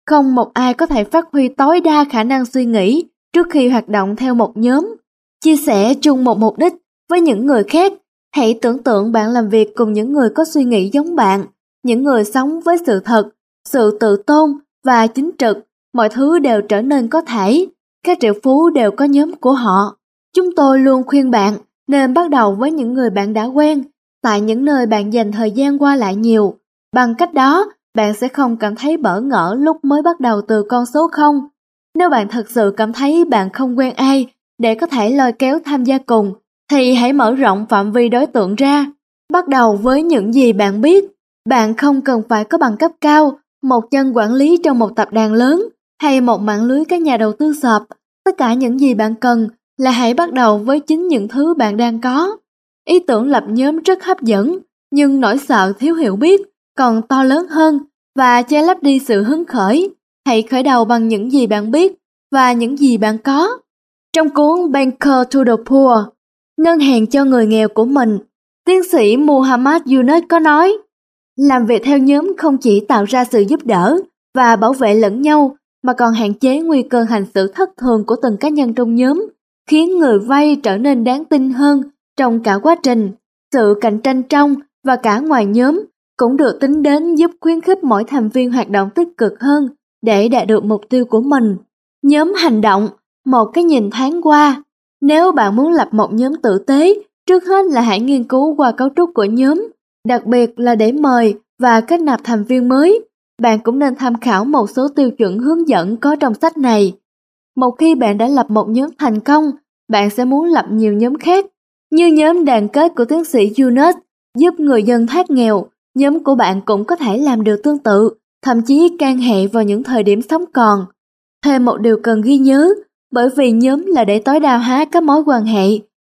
Không một ai có thể phát huy tối đa khả năng suy nghĩ trước khi hoạt động theo một nhóm. Chia sẻ chung một mục đích với những người khác, hãy tưởng tượng bạn làm việc cùng những người có suy nghĩ giống bạn, những người sống với sự thật, sự tự tôn và chính trực mọi thứ đều trở nên có thể, các triệu phú đều có nhóm của họ. Chúng tôi luôn khuyên bạn nên bắt đầu với những người bạn đã quen, tại những nơi bạn dành thời gian qua lại nhiều. Bằng cách đó, bạn sẽ không cảm thấy bỡ ngỡ lúc mới bắt đầu từ con số 0. Nếu bạn thật sự cảm thấy bạn không quen ai để có thể lôi kéo tham gia cùng, thì hãy mở rộng phạm vi đối tượng ra. Bắt đầu với những gì bạn biết. Bạn không cần phải có bằng cấp cao, một chân quản lý trong một tập đoàn lớn hay một mạng lưới các nhà đầu tư sập, tất cả những gì bạn cần là hãy bắt đầu với chính những thứ bạn đang có. Ý tưởng lập nhóm rất hấp dẫn, nhưng nỗi sợ thiếu hiểu biết còn to lớn hơn và che lấp đi sự hứng khởi. Hãy khởi đầu bằng những gì bạn biết và những gì bạn có. Trong cuốn Banker to the Poor, ngân hàng cho người nghèo của mình, tiến sĩ Muhammad Yunus có nói, làm việc theo nhóm không chỉ tạo ra sự giúp đỡ và bảo vệ lẫn nhau mà còn hạn chế nguy cơ hành xử thất thường của từng cá nhân trong nhóm, khiến người vay trở nên đáng tin hơn trong cả quá trình. Sự cạnh tranh trong và cả ngoài nhóm cũng được tính đến giúp khuyến khích mỗi thành viên hoạt động tích cực hơn để đạt được mục tiêu của mình. Nhóm hành động, một cái nhìn thoáng qua. Nếu bạn muốn lập một nhóm tử tế, trước hết là hãy nghiên cứu qua cấu trúc của nhóm, đặc biệt là để mời và kết nạp thành viên mới bạn cũng nên tham khảo một số tiêu chuẩn hướng dẫn có trong sách này. Một khi bạn đã lập một nhóm thành công, bạn sẽ muốn lập nhiều nhóm khác. Như nhóm đoàn kết của tiến sĩ Yunus giúp người dân thoát nghèo, nhóm của bạn cũng có thể làm điều tương tự, thậm chí can hệ vào những thời điểm sống còn. Thêm một điều cần ghi nhớ, bởi vì nhóm là để tối đa hóa các mối quan hệ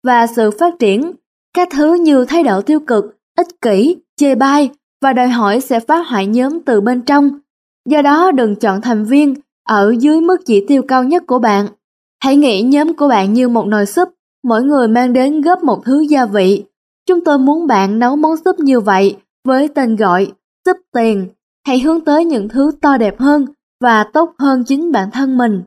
và sự phát triển. Các thứ như thái độ tiêu cực, ích kỷ, chê bai và đòi hỏi sẽ phá hoại nhóm từ bên trong. Do đó đừng chọn thành viên ở dưới mức chỉ tiêu cao nhất của bạn. Hãy nghĩ nhóm của bạn như một nồi súp, mỗi người mang đến góp một thứ gia vị. Chúng tôi muốn bạn nấu món súp như vậy với tên gọi súp tiền. Hãy hướng tới những thứ to đẹp hơn và tốt hơn chính bản thân mình.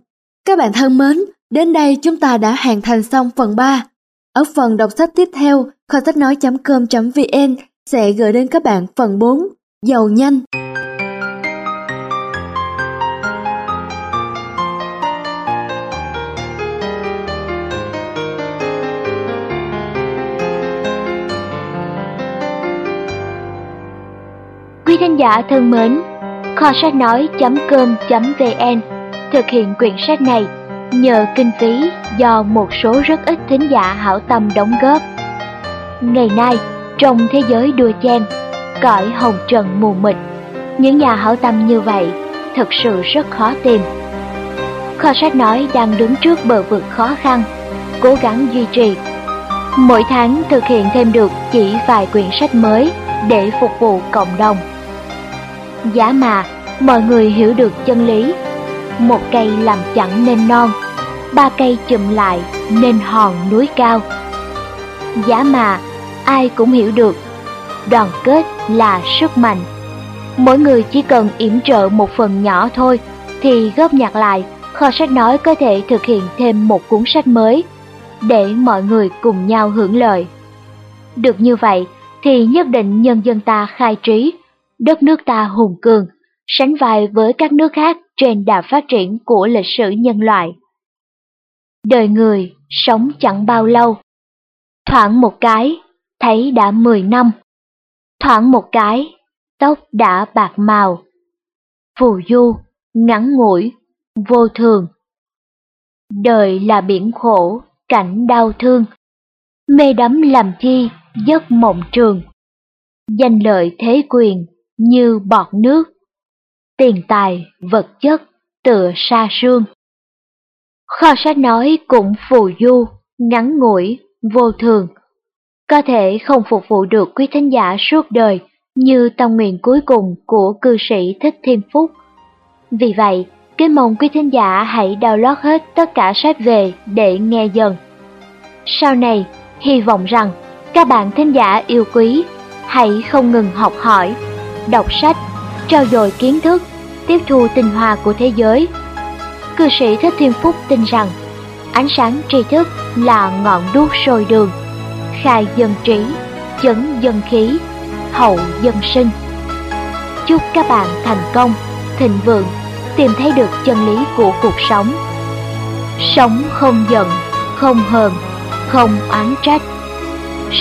Các bạn thân mến, đến đây chúng ta đã hoàn thành xong phần 3. Ở phần đọc sách tiếp theo, kho sách nói.com.vn sẽ gửi đến các bạn phần 4 Giàu nhanh. Quý thính giả thân mến, kho sách nói.com.vn thực hiện quyển sách này nhờ kinh phí do một số rất ít thính giả hảo tâm đóng góp. Ngày nay, trong thế giới đua chen, cõi hồng trần mù mịt, những nhà hảo tâm như vậy thật sự rất khó tìm. Kho sách nói đang đứng trước bờ vực khó khăn, cố gắng duy trì. Mỗi tháng thực hiện thêm được chỉ vài quyển sách mới để phục vụ cộng đồng. Giá mà mọi người hiểu được chân lý, một cây làm chẳng nên non, ba cây chùm lại nên hòn núi cao. Giá mà ai cũng hiểu được, đoàn kết là sức mạnh. Mỗi người chỉ cần yểm trợ một phần nhỏ thôi thì góp nhặt lại, kho sách nói có thể thực hiện thêm một cuốn sách mới để mọi người cùng nhau hưởng lợi. Được như vậy thì nhất định nhân dân ta khai trí, đất nước ta hùng cường, sánh vai với các nước khác trên đà phát triển của lịch sử nhân loại. Đời người sống chẳng bao lâu, thoảng một cái thấy đã 10 năm, thoảng một cái tóc đã bạc màu. Phù du, ngắn ngủi, vô thường. Đời là biển khổ, cảnh đau thương. Mê đắm làm chi, giấc mộng trường. Danh lợi thế quyền như bọt nước. Tiền tài, vật chất tựa sa sương. Kho sách nói cũng phù du, ngắn ngủi, vô thường. Có thể không phục vụ được quý thính giả suốt đời như tâm nguyện cuối cùng của cư sĩ Thích Thiên Phúc. Vì vậy, kính mong quý thính giả hãy download hết tất cả sách về để nghe dần. Sau này, hy vọng rằng các bạn thính giả yêu quý hãy không ngừng học hỏi, đọc sách, trao dồi kiến thức, tiếp thu tinh hoa của thế giới. Cư sĩ Thích Thiên Phúc tin rằng ánh sáng tri thức là ngọn đuốc sôi đường, khai dân trí, chấn dân khí, hậu dân sinh. Chúc các bạn thành công, thịnh vượng, tìm thấy được chân lý của cuộc sống. Sống không giận, không hờn, không oán trách.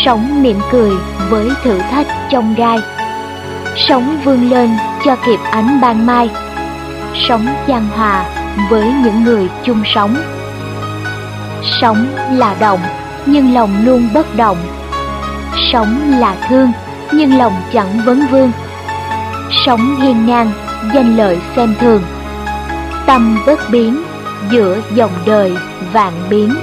Sống mỉm cười với thử thách trong gai. Sống vươn lên cho kịp ánh ban mai. Sống gian hòa với những người chung sống. Sống là động, nhưng lòng luôn bất động. Sống là thương, nhưng lòng chẳng vấn vương. Sống hiên ngang, danh lợi xem thường. Tâm bất biến, giữa dòng đời vạn biến.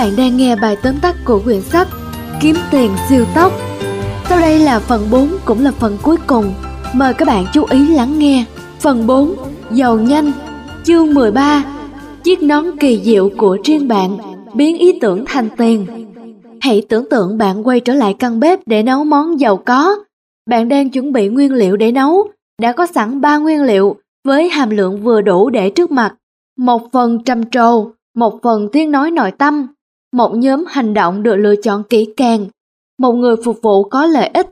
Bạn đang nghe bài tóm tắt của quyển sách Kiếm tiền siêu tốc. Sau đây là phần 4 cũng là phần cuối cùng. Mời các bạn chú ý lắng nghe. Phần 4 Giàu nhanh Chương 13 Chiếc nón kỳ diệu của riêng bạn Biến ý tưởng thành tiền Hãy tưởng tượng bạn quay trở lại căn bếp để nấu món giàu có. Bạn đang chuẩn bị nguyên liệu để nấu. Đã có sẵn 3 nguyên liệu với hàm lượng vừa đủ để trước mặt. Một phần trầm trồ, một phần tiếng nói nội tâm, một nhóm hành động được lựa chọn kỹ càng, một người phục vụ có lợi ích.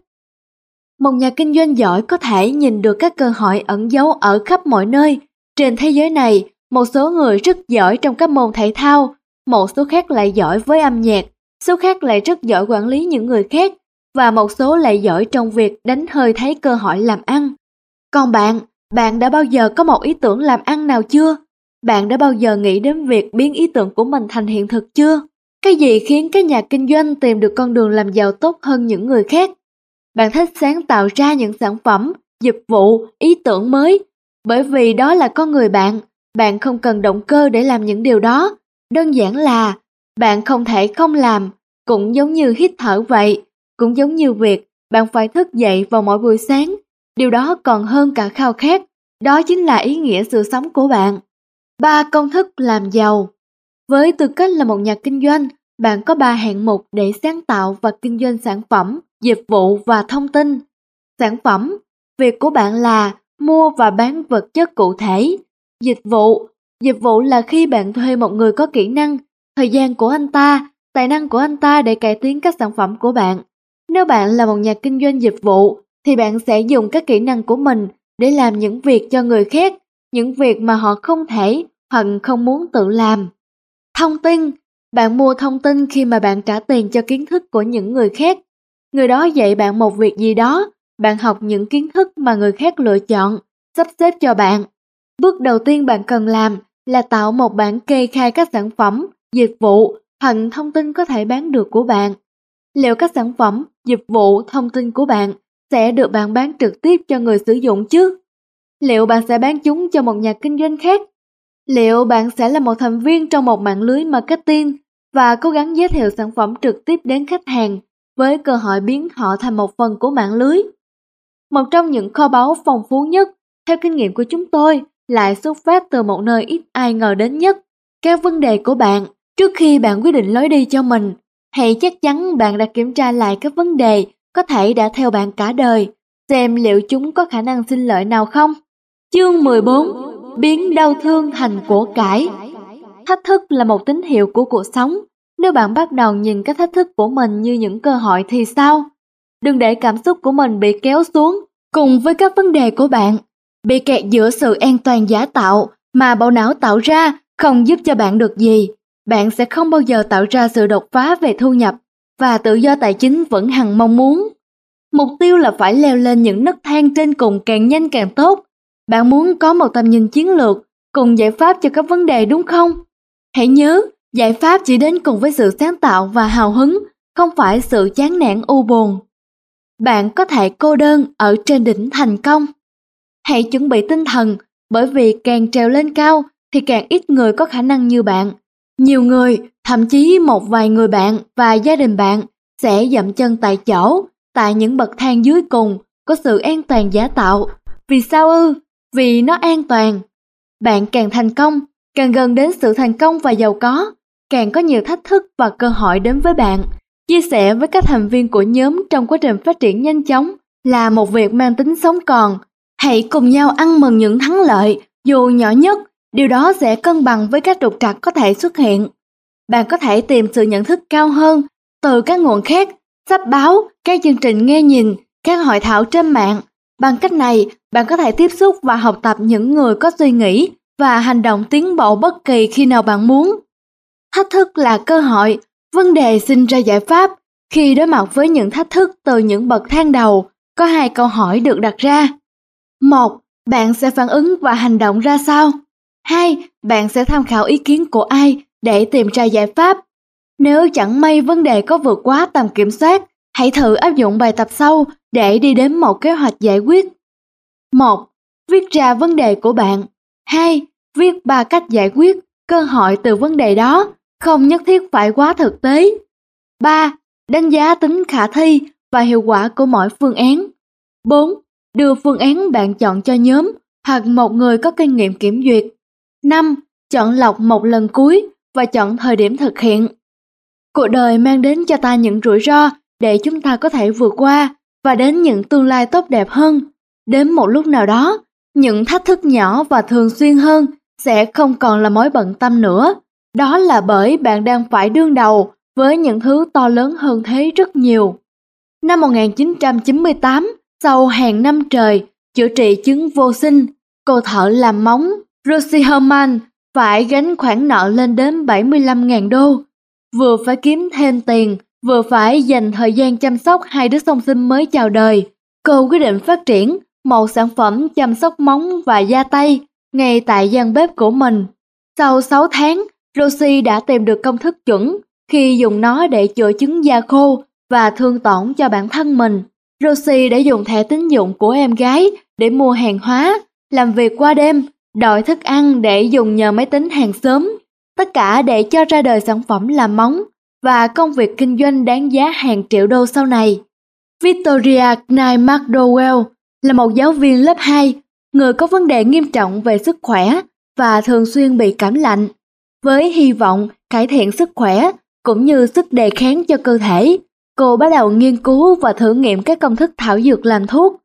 Một nhà kinh doanh giỏi có thể nhìn được các cơ hội ẩn giấu ở khắp mọi nơi. Trên thế giới này, một số người rất giỏi trong các môn thể thao, một số khác lại giỏi với âm nhạc, số khác lại rất giỏi quản lý những người khác, và một số lại giỏi trong việc đánh hơi thấy cơ hội làm ăn. Còn bạn, bạn đã bao giờ có một ý tưởng làm ăn nào chưa? Bạn đã bao giờ nghĩ đến việc biến ý tưởng của mình thành hiện thực chưa? Cái gì khiến các nhà kinh doanh tìm được con đường làm giàu tốt hơn những người khác? Bạn thích sáng tạo ra những sản phẩm, dịch vụ, ý tưởng mới, bởi vì đó là con người bạn, bạn không cần động cơ để làm những điều đó. Đơn giản là bạn không thể không làm, cũng giống như hít thở vậy, cũng giống như việc bạn phải thức dậy vào mỗi buổi sáng. Điều đó còn hơn cả khao khát, đó chính là ý nghĩa sự sống của bạn. Ba công thức làm giàu với tư cách là một nhà kinh doanh, bạn có ba hạng mục để sáng tạo và kinh doanh sản phẩm, dịch vụ và thông tin. Sản phẩm, việc của bạn là mua và bán vật chất cụ thể. Dịch vụ, dịch vụ là khi bạn thuê một người có kỹ năng, thời gian của anh ta, tài năng của anh ta để cải tiến các sản phẩm của bạn. Nếu bạn là một nhà kinh doanh dịch vụ, thì bạn sẽ dùng các kỹ năng của mình để làm những việc cho người khác, những việc mà họ không thể hoặc không muốn tự làm. Thông tin, bạn mua thông tin khi mà bạn trả tiền cho kiến thức của những người khác. Người đó dạy bạn một việc gì đó, bạn học những kiến thức mà người khác lựa chọn, sắp xếp cho bạn. Bước đầu tiên bạn cần làm là tạo một bản kê khai các sản phẩm, dịch vụ hoặc thông tin có thể bán được của bạn. Liệu các sản phẩm, dịch vụ, thông tin của bạn sẽ được bạn bán trực tiếp cho người sử dụng chứ? Liệu bạn sẽ bán chúng cho một nhà kinh doanh khác? Liệu bạn sẽ là một thành viên trong một mạng lưới marketing và cố gắng giới thiệu sản phẩm trực tiếp đến khách hàng với cơ hội biến họ thành một phần của mạng lưới? Một trong những kho báu phong phú nhất, theo kinh nghiệm của chúng tôi, lại xuất phát từ một nơi ít ai ngờ đến nhất. Các vấn đề của bạn, trước khi bạn quyết định lối đi cho mình, hãy chắc chắn bạn đã kiểm tra lại các vấn đề có thể đã theo bạn cả đời, xem liệu chúng có khả năng sinh lợi nào không. Chương 14 Biến đau thương thành của cải Thách thức là một tín hiệu của cuộc sống. Nếu bạn bắt đầu nhìn các thách thức của mình như những cơ hội thì sao? Đừng để cảm xúc của mình bị kéo xuống cùng với các vấn đề của bạn. Bị kẹt giữa sự an toàn giả tạo mà bộ não tạo ra không giúp cho bạn được gì. Bạn sẽ không bao giờ tạo ra sự đột phá về thu nhập và tự do tài chính vẫn hằng mong muốn. Mục tiêu là phải leo lên những nấc thang trên cùng càng nhanh càng tốt. Bạn muốn có một tầm nhìn chiến lược cùng giải pháp cho các vấn đề đúng không? Hãy nhớ, giải pháp chỉ đến cùng với sự sáng tạo và hào hứng, không phải sự chán nản u buồn. Bạn có thể cô đơn ở trên đỉnh thành công. Hãy chuẩn bị tinh thần, bởi vì càng trèo lên cao thì càng ít người có khả năng như bạn. Nhiều người, thậm chí một vài người bạn và gia đình bạn sẽ dậm chân tại chỗ, tại những bậc thang dưới cùng có sự an toàn giả tạo. Vì sao ư? Vì nó an toàn. Bạn càng thành công, càng gần đến sự thành công và giàu có, càng có nhiều thách thức và cơ hội đến với bạn. Chia sẻ với các thành viên của nhóm trong quá trình phát triển nhanh chóng là một việc mang tính sống còn. Hãy cùng nhau ăn mừng những thắng lợi, dù nhỏ nhất, điều đó sẽ cân bằng với các trục trặc có thể xuất hiện. Bạn có thể tìm sự nhận thức cao hơn từ các nguồn khác, sách báo, các chương trình nghe nhìn, các hội thảo trên mạng. Bằng cách này, bạn có thể tiếp xúc và học tập những người có suy nghĩ và hành động tiến bộ bất kỳ khi nào bạn muốn. Thách thức là cơ hội, vấn đề sinh ra giải pháp. Khi đối mặt với những thách thức từ những bậc thang đầu, có hai câu hỏi được đặt ra. Một, bạn sẽ phản ứng và hành động ra sao? Hai, bạn sẽ tham khảo ý kiến của ai để tìm ra giải pháp. Nếu chẳng may vấn đề có vượt quá tầm kiểm soát, hãy thử áp dụng bài tập sau để đi đến một kế hoạch giải quyết. 1. Viết ra vấn đề của bạn. 2. Viết ba cách giải quyết cơ hội từ vấn đề đó, không nhất thiết phải quá thực tế. 3. Đánh giá tính khả thi và hiệu quả của mỗi phương án. 4. Đưa phương án bạn chọn cho nhóm hoặc một người có kinh nghiệm kiểm duyệt. 5. Chọn lọc một lần cuối và chọn thời điểm thực hiện. Cuộc đời mang đến cho ta những rủi ro để chúng ta có thể vượt qua và đến những tương lai tốt đẹp hơn. Đến một lúc nào đó, những thách thức nhỏ và thường xuyên hơn sẽ không còn là mối bận tâm nữa. Đó là bởi bạn đang phải đương đầu với những thứ to lớn hơn thế rất nhiều. Năm 1998, sau hàng năm trời chữa trị chứng vô sinh, cô thợ làm móng Rosie Herman phải gánh khoản nợ lên đến 75.000 đô. Vừa phải kiếm thêm tiền, vừa phải dành thời gian chăm sóc hai đứa song sinh mới chào đời. Cô quyết định phát triển một sản phẩm chăm sóc móng và da tay ngay tại gian bếp của mình. Sau 6 tháng, Rosie đã tìm được công thức chuẩn khi dùng nó để chữa chứng da khô và thương tổn cho bản thân mình. Rosie đã dùng thẻ tín dụng của em gái để mua hàng hóa, làm việc qua đêm đòi thức ăn để dùng nhờ máy tính hàng xóm, tất cả để cho ra đời sản phẩm làm móng và công việc kinh doanh đáng giá hàng triệu đô sau này. Victoria Knight McDowell là một giáo viên lớp 2, người có vấn đề nghiêm trọng về sức khỏe và thường xuyên bị cảm lạnh, với hy vọng cải thiện sức khỏe cũng như sức đề kháng cho cơ thể. Cô bắt đầu nghiên cứu và thử nghiệm các công thức thảo dược làm thuốc.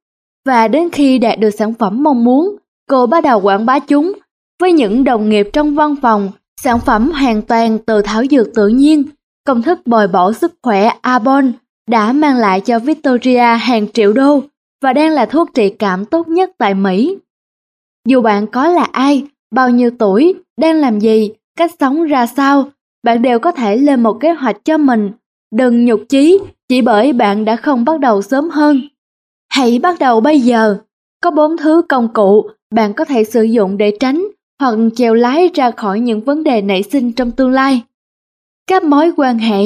Và đến khi đạt được sản phẩm mong muốn, cô bắt đầu quảng bá chúng với những đồng nghiệp trong văn phòng, sản phẩm hoàn toàn từ thảo dược tự nhiên. Công thức bồi bổ sức khỏe Arbon đã mang lại cho Victoria hàng triệu đô và đang là thuốc trị cảm tốt nhất tại Mỹ. Dù bạn có là ai, bao nhiêu tuổi, đang làm gì, cách sống ra sao, bạn đều có thể lên một kế hoạch cho mình. Đừng nhục chí chỉ bởi bạn đã không bắt đầu sớm hơn. Hãy bắt đầu bây giờ. Có bốn thứ công cụ bạn có thể sử dụng để tránh hoặc chèo lái ra khỏi những vấn đề nảy sinh trong tương lai. Các mối quan hệ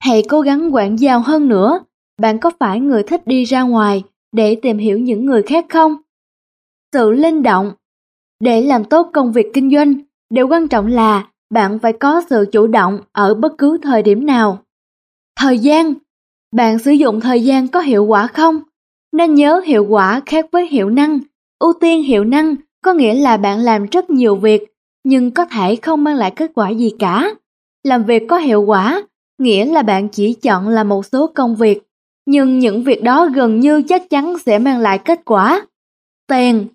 Hãy cố gắng quản giao hơn nữa. Bạn có phải người thích đi ra ngoài để tìm hiểu những người khác không? Sự linh động Để làm tốt công việc kinh doanh, điều quan trọng là bạn phải có sự chủ động ở bất cứ thời điểm nào. Thời gian Bạn sử dụng thời gian có hiệu quả không? Nên nhớ hiệu quả khác với hiệu năng. Ưu tiên hiệu năng có nghĩa là bạn làm rất nhiều việc nhưng có thể không mang lại kết quả gì cả. Làm việc có hiệu quả nghĩa là bạn chỉ chọn là một số công việc, nhưng những việc đó gần như chắc chắn sẽ mang lại kết quả. Tiền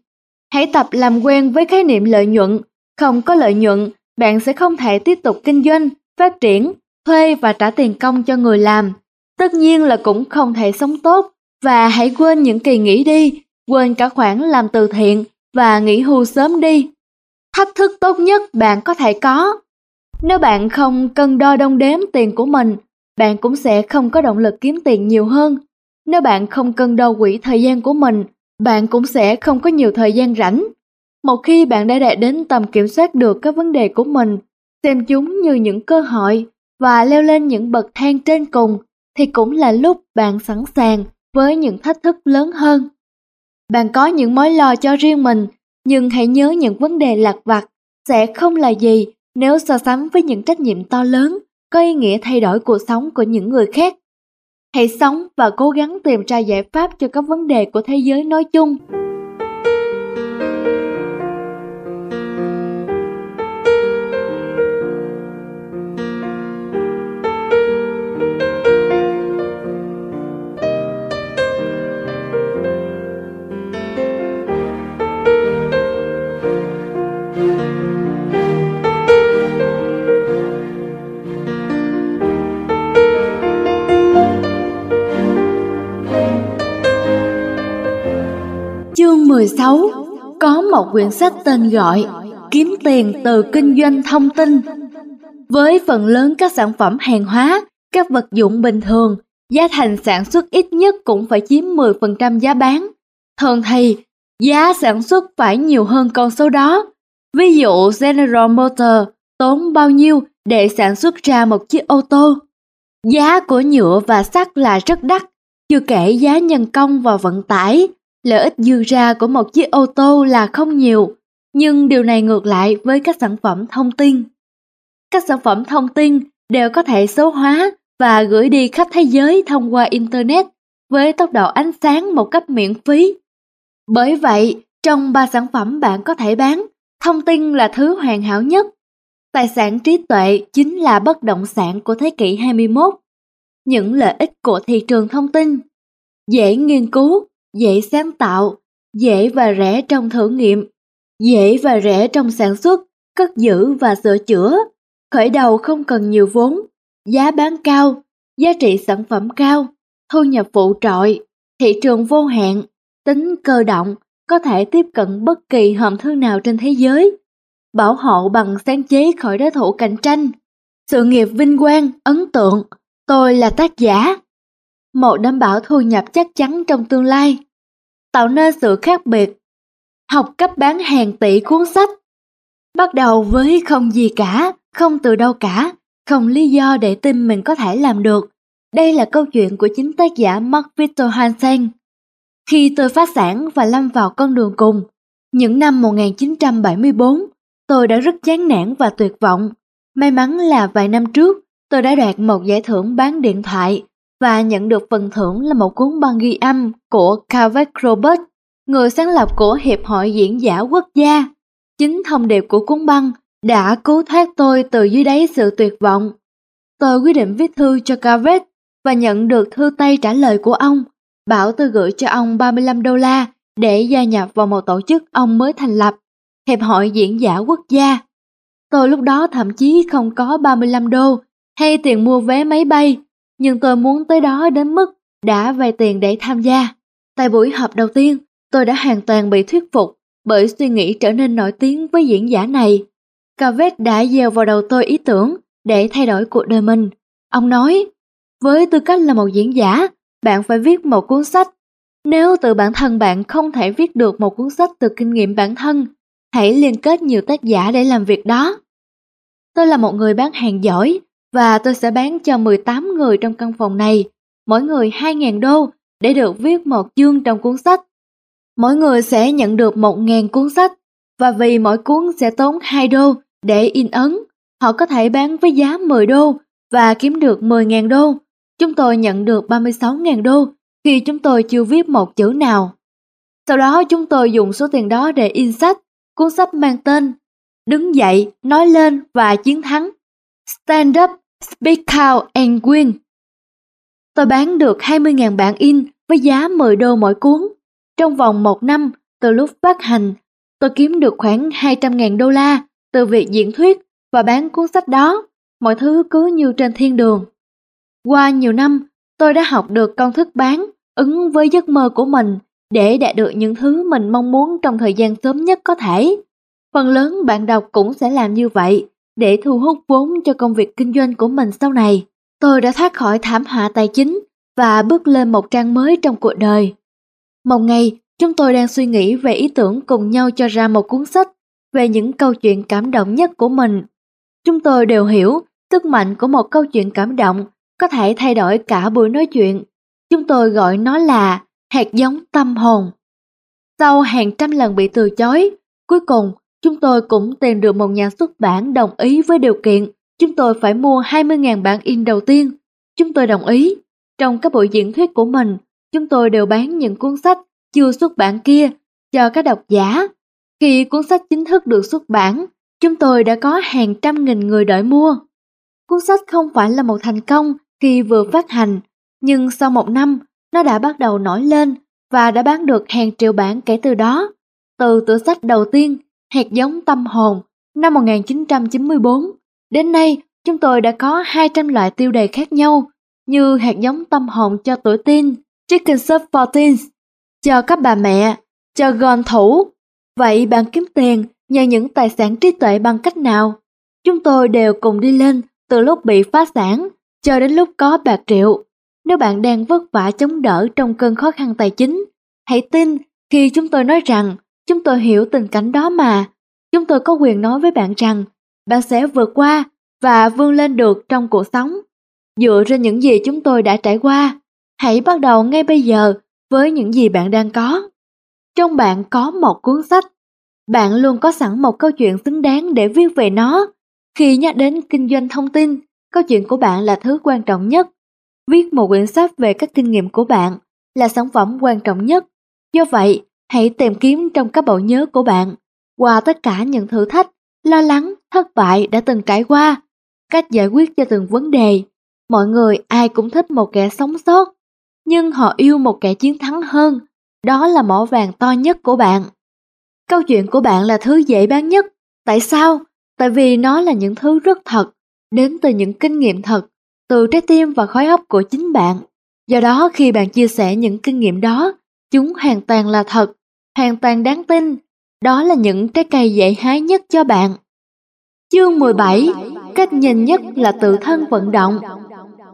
Hãy tập làm quen với khái niệm lợi nhuận. Không có lợi nhuận, bạn sẽ không thể tiếp tục kinh doanh, phát triển, thuê và trả tiền công cho người làm. Tất nhiên là cũng không thể sống tốt và hãy quên những kỳ nghỉ đi, quên cả khoản làm từ thiện và nghỉ hưu sớm đi. Thách thức tốt nhất bạn có thể có nếu bạn không cân đo đong đếm tiền của mình, bạn cũng sẽ không có động lực kiếm tiền nhiều hơn. Nếu bạn không cân đo quỹ thời gian của mình, bạn cũng sẽ không có nhiều thời gian rảnh. Một khi bạn đã đạt đến tầm kiểm soát được các vấn đề của mình, xem chúng như những cơ hội và leo lên những bậc thang trên cùng, thì cũng là lúc bạn sẵn sàng với những thách thức lớn hơn. Bạn có những mối lo cho riêng mình, nhưng hãy nhớ những vấn đề lặt vặt sẽ không là gì nếu so sánh với những trách nhiệm to lớn, có ý nghĩa thay đổi cuộc sống của những người khác. Hãy sống và cố gắng tìm ra giải pháp cho các vấn đề của thế giới nói chung. 16 Có một quyển sách tên gọi Kiếm tiền từ kinh doanh thông tin Với phần lớn các sản phẩm hàng hóa, các vật dụng bình thường, giá thành sản xuất ít nhất cũng phải chiếm 10% giá bán. Thường thì, giá sản xuất phải nhiều hơn con số đó. Ví dụ General Motors tốn bao nhiêu để sản xuất ra một chiếc ô tô. Giá của nhựa và sắt là rất đắt, chưa kể giá nhân công và vận tải, Lợi ích dư ra của một chiếc ô tô là không nhiều, nhưng điều này ngược lại với các sản phẩm thông tin. Các sản phẩm thông tin đều có thể số hóa và gửi đi khắp thế giới thông qua Internet với tốc độ ánh sáng một cách miễn phí. Bởi vậy, trong ba sản phẩm bạn có thể bán, thông tin là thứ hoàn hảo nhất. Tài sản trí tuệ chính là bất động sản của thế kỷ 21. Những lợi ích của thị trường thông tin dễ nghiên cứu, dễ sáng tạo, dễ và rẻ trong thử nghiệm, dễ và rẻ trong sản xuất, cất giữ và sửa chữa. Khởi đầu không cần nhiều vốn, giá bán cao, giá trị sản phẩm cao, thu nhập phụ trội, thị trường vô hạn, tính cơ động, có thể tiếp cận bất kỳ hòm thư nào trên thế giới, bảo hộ bằng sáng chế khỏi đối thủ cạnh tranh. Sự nghiệp vinh quang, ấn tượng, tôi là tác giả, một đảm bảo thu nhập chắc chắn trong tương lai, tạo nên sự khác biệt. Học cách bán hàng tỷ cuốn sách, bắt đầu với không gì cả, không từ đâu cả, không lý do để tin mình có thể làm được. Đây là câu chuyện của chính tác giả Mark Victor Hansen. Khi tôi phá sản và lâm vào con đường cùng, những năm 1974, tôi đã rất chán nản và tuyệt vọng. May mắn là vài năm trước, tôi đã đoạt một giải thưởng bán điện thoại và nhận được phần thưởng là một cuốn băng ghi âm của Kavek Robert, người sáng lập của Hiệp hội Diễn giả Quốc gia. Chính thông điệp của cuốn băng đã cứu thoát tôi từ dưới đáy sự tuyệt vọng. Tôi quyết định viết thư cho Carvet và nhận được thư tay trả lời của ông, bảo tôi gửi cho ông 35 đô la để gia nhập vào một tổ chức ông mới thành lập, Hiệp hội Diễn giả Quốc gia. Tôi lúc đó thậm chí không có 35 đô hay tiền mua vé máy bay, nhưng tôi muốn tới đó đến mức đã vay tiền để tham gia. Tại buổi họp đầu tiên, tôi đã hoàn toàn bị thuyết phục bởi suy nghĩ trở nên nổi tiếng với diễn giả này. Cavett đã gieo vào đầu tôi ý tưởng để thay đổi cuộc đời mình. Ông nói, với tư cách là một diễn giả, bạn phải viết một cuốn sách. Nếu tự bản thân bạn không thể viết được một cuốn sách từ kinh nghiệm bản thân, hãy liên kết nhiều tác giả để làm việc đó. Tôi là một người bán hàng giỏi và tôi sẽ bán cho 18 người trong căn phòng này, mỗi người 2.000 đô để được viết một chương trong cuốn sách. Mỗi người sẽ nhận được 1.000 cuốn sách và vì mỗi cuốn sẽ tốn 2 đô để in ấn, họ có thể bán với giá 10 đô và kiếm được 10.000 đô. Chúng tôi nhận được 36.000 đô khi chúng tôi chưa viết một chữ nào. Sau đó chúng tôi dùng số tiền đó để in sách, cuốn sách mang tên Đứng dậy, nói lên và chiến thắng. Stand up, speak out and win. Tôi bán được 20.000 bản in với giá 10 đô mỗi cuốn. Trong vòng một năm, từ lúc phát hành, tôi kiếm được khoảng 200.000 đô la từ việc diễn thuyết và bán cuốn sách đó. Mọi thứ cứ như trên thiên đường. Qua nhiều năm, tôi đã học được công thức bán, ứng với giấc mơ của mình để đạt được những thứ mình mong muốn trong thời gian sớm nhất có thể. Phần lớn bạn đọc cũng sẽ làm như vậy để thu hút vốn cho công việc kinh doanh của mình sau này. Tôi đã thoát khỏi thảm họa tài chính và bước lên một trang mới trong cuộc đời. Một ngày, chúng tôi đang suy nghĩ về ý tưởng cùng nhau cho ra một cuốn sách về những câu chuyện cảm động nhất của mình. Chúng tôi đều hiểu sức mạnh của một câu chuyện cảm động có thể thay đổi cả buổi nói chuyện. Chúng tôi gọi nó là hạt giống tâm hồn. Sau hàng trăm lần bị từ chối, cuối cùng chúng tôi cũng tìm được một nhà xuất bản đồng ý với điều kiện chúng tôi phải mua 20.000 bản in đầu tiên. Chúng tôi đồng ý. Trong các buổi diễn thuyết của mình, chúng tôi đều bán những cuốn sách chưa xuất bản kia cho các độc giả. Khi cuốn sách chính thức được xuất bản, chúng tôi đã có hàng trăm nghìn người đợi mua. Cuốn sách không phải là một thành công khi vừa phát hành, nhưng sau một năm, nó đã bắt đầu nổi lên và đã bán được hàng triệu bản kể từ đó. Từ tựa sách đầu tiên, Hạt giống tâm hồn, năm 1994, đến nay chúng tôi đã có 200 loại tiêu đề khác nhau, như hạt giống tâm hồn cho tuổi teen, Chicken Soup for Teens, cho các bà mẹ, cho gòn thủ. Vậy bạn kiếm tiền nhờ những tài sản trí tuệ bằng cách nào? Chúng tôi đều cùng đi lên từ lúc bị phá sản cho đến lúc có bạc triệu. Nếu bạn đang vất vả chống đỡ trong cơn khó khăn tài chính, hãy tin khi chúng tôi nói rằng chúng tôi hiểu tình cảnh đó mà. Chúng tôi có quyền nói với bạn rằng bạn sẽ vượt qua và vươn lên được trong cuộc sống. Dựa trên những gì chúng tôi đã trải qua, hãy bắt đầu ngay bây giờ với những gì bạn đang có. Trong bạn có một cuốn sách, bạn luôn có sẵn một câu chuyện xứng đáng để viết về nó. Khi nhắc đến kinh doanh thông tin, câu chuyện của bạn là thứ quan trọng nhất. Viết một quyển sách về các kinh nghiệm của bạn là sản phẩm quan trọng nhất. Do vậy, hãy tìm kiếm trong các bộ nhớ của bạn, qua tất cả những thử thách, lo lắng, thất bại đã từng trải qua, cách giải quyết cho từng vấn đề. Mọi người ai cũng thích một kẻ sống sót, nhưng họ yêu một kẻ chiến thắng hơn. Đó là mỏ vàng to nhất của bạn. Câu chuyện của bạn là thứ dễ bán nhất. Tại sao? Tại vì nó là những thứ rất thật, đến từ những kinh nghiệm thật, từ trái tim và khói óc của chính bạn. Do đó khi bạn chia sẻ những kinh nghiệm đó, chúng hoàn toàn là thật, hoàn toàn đáng tin. Đó là những trái cây dễ hái nhất cho bạn. Chương 17 Cách nhìn nhất là tự thân vận động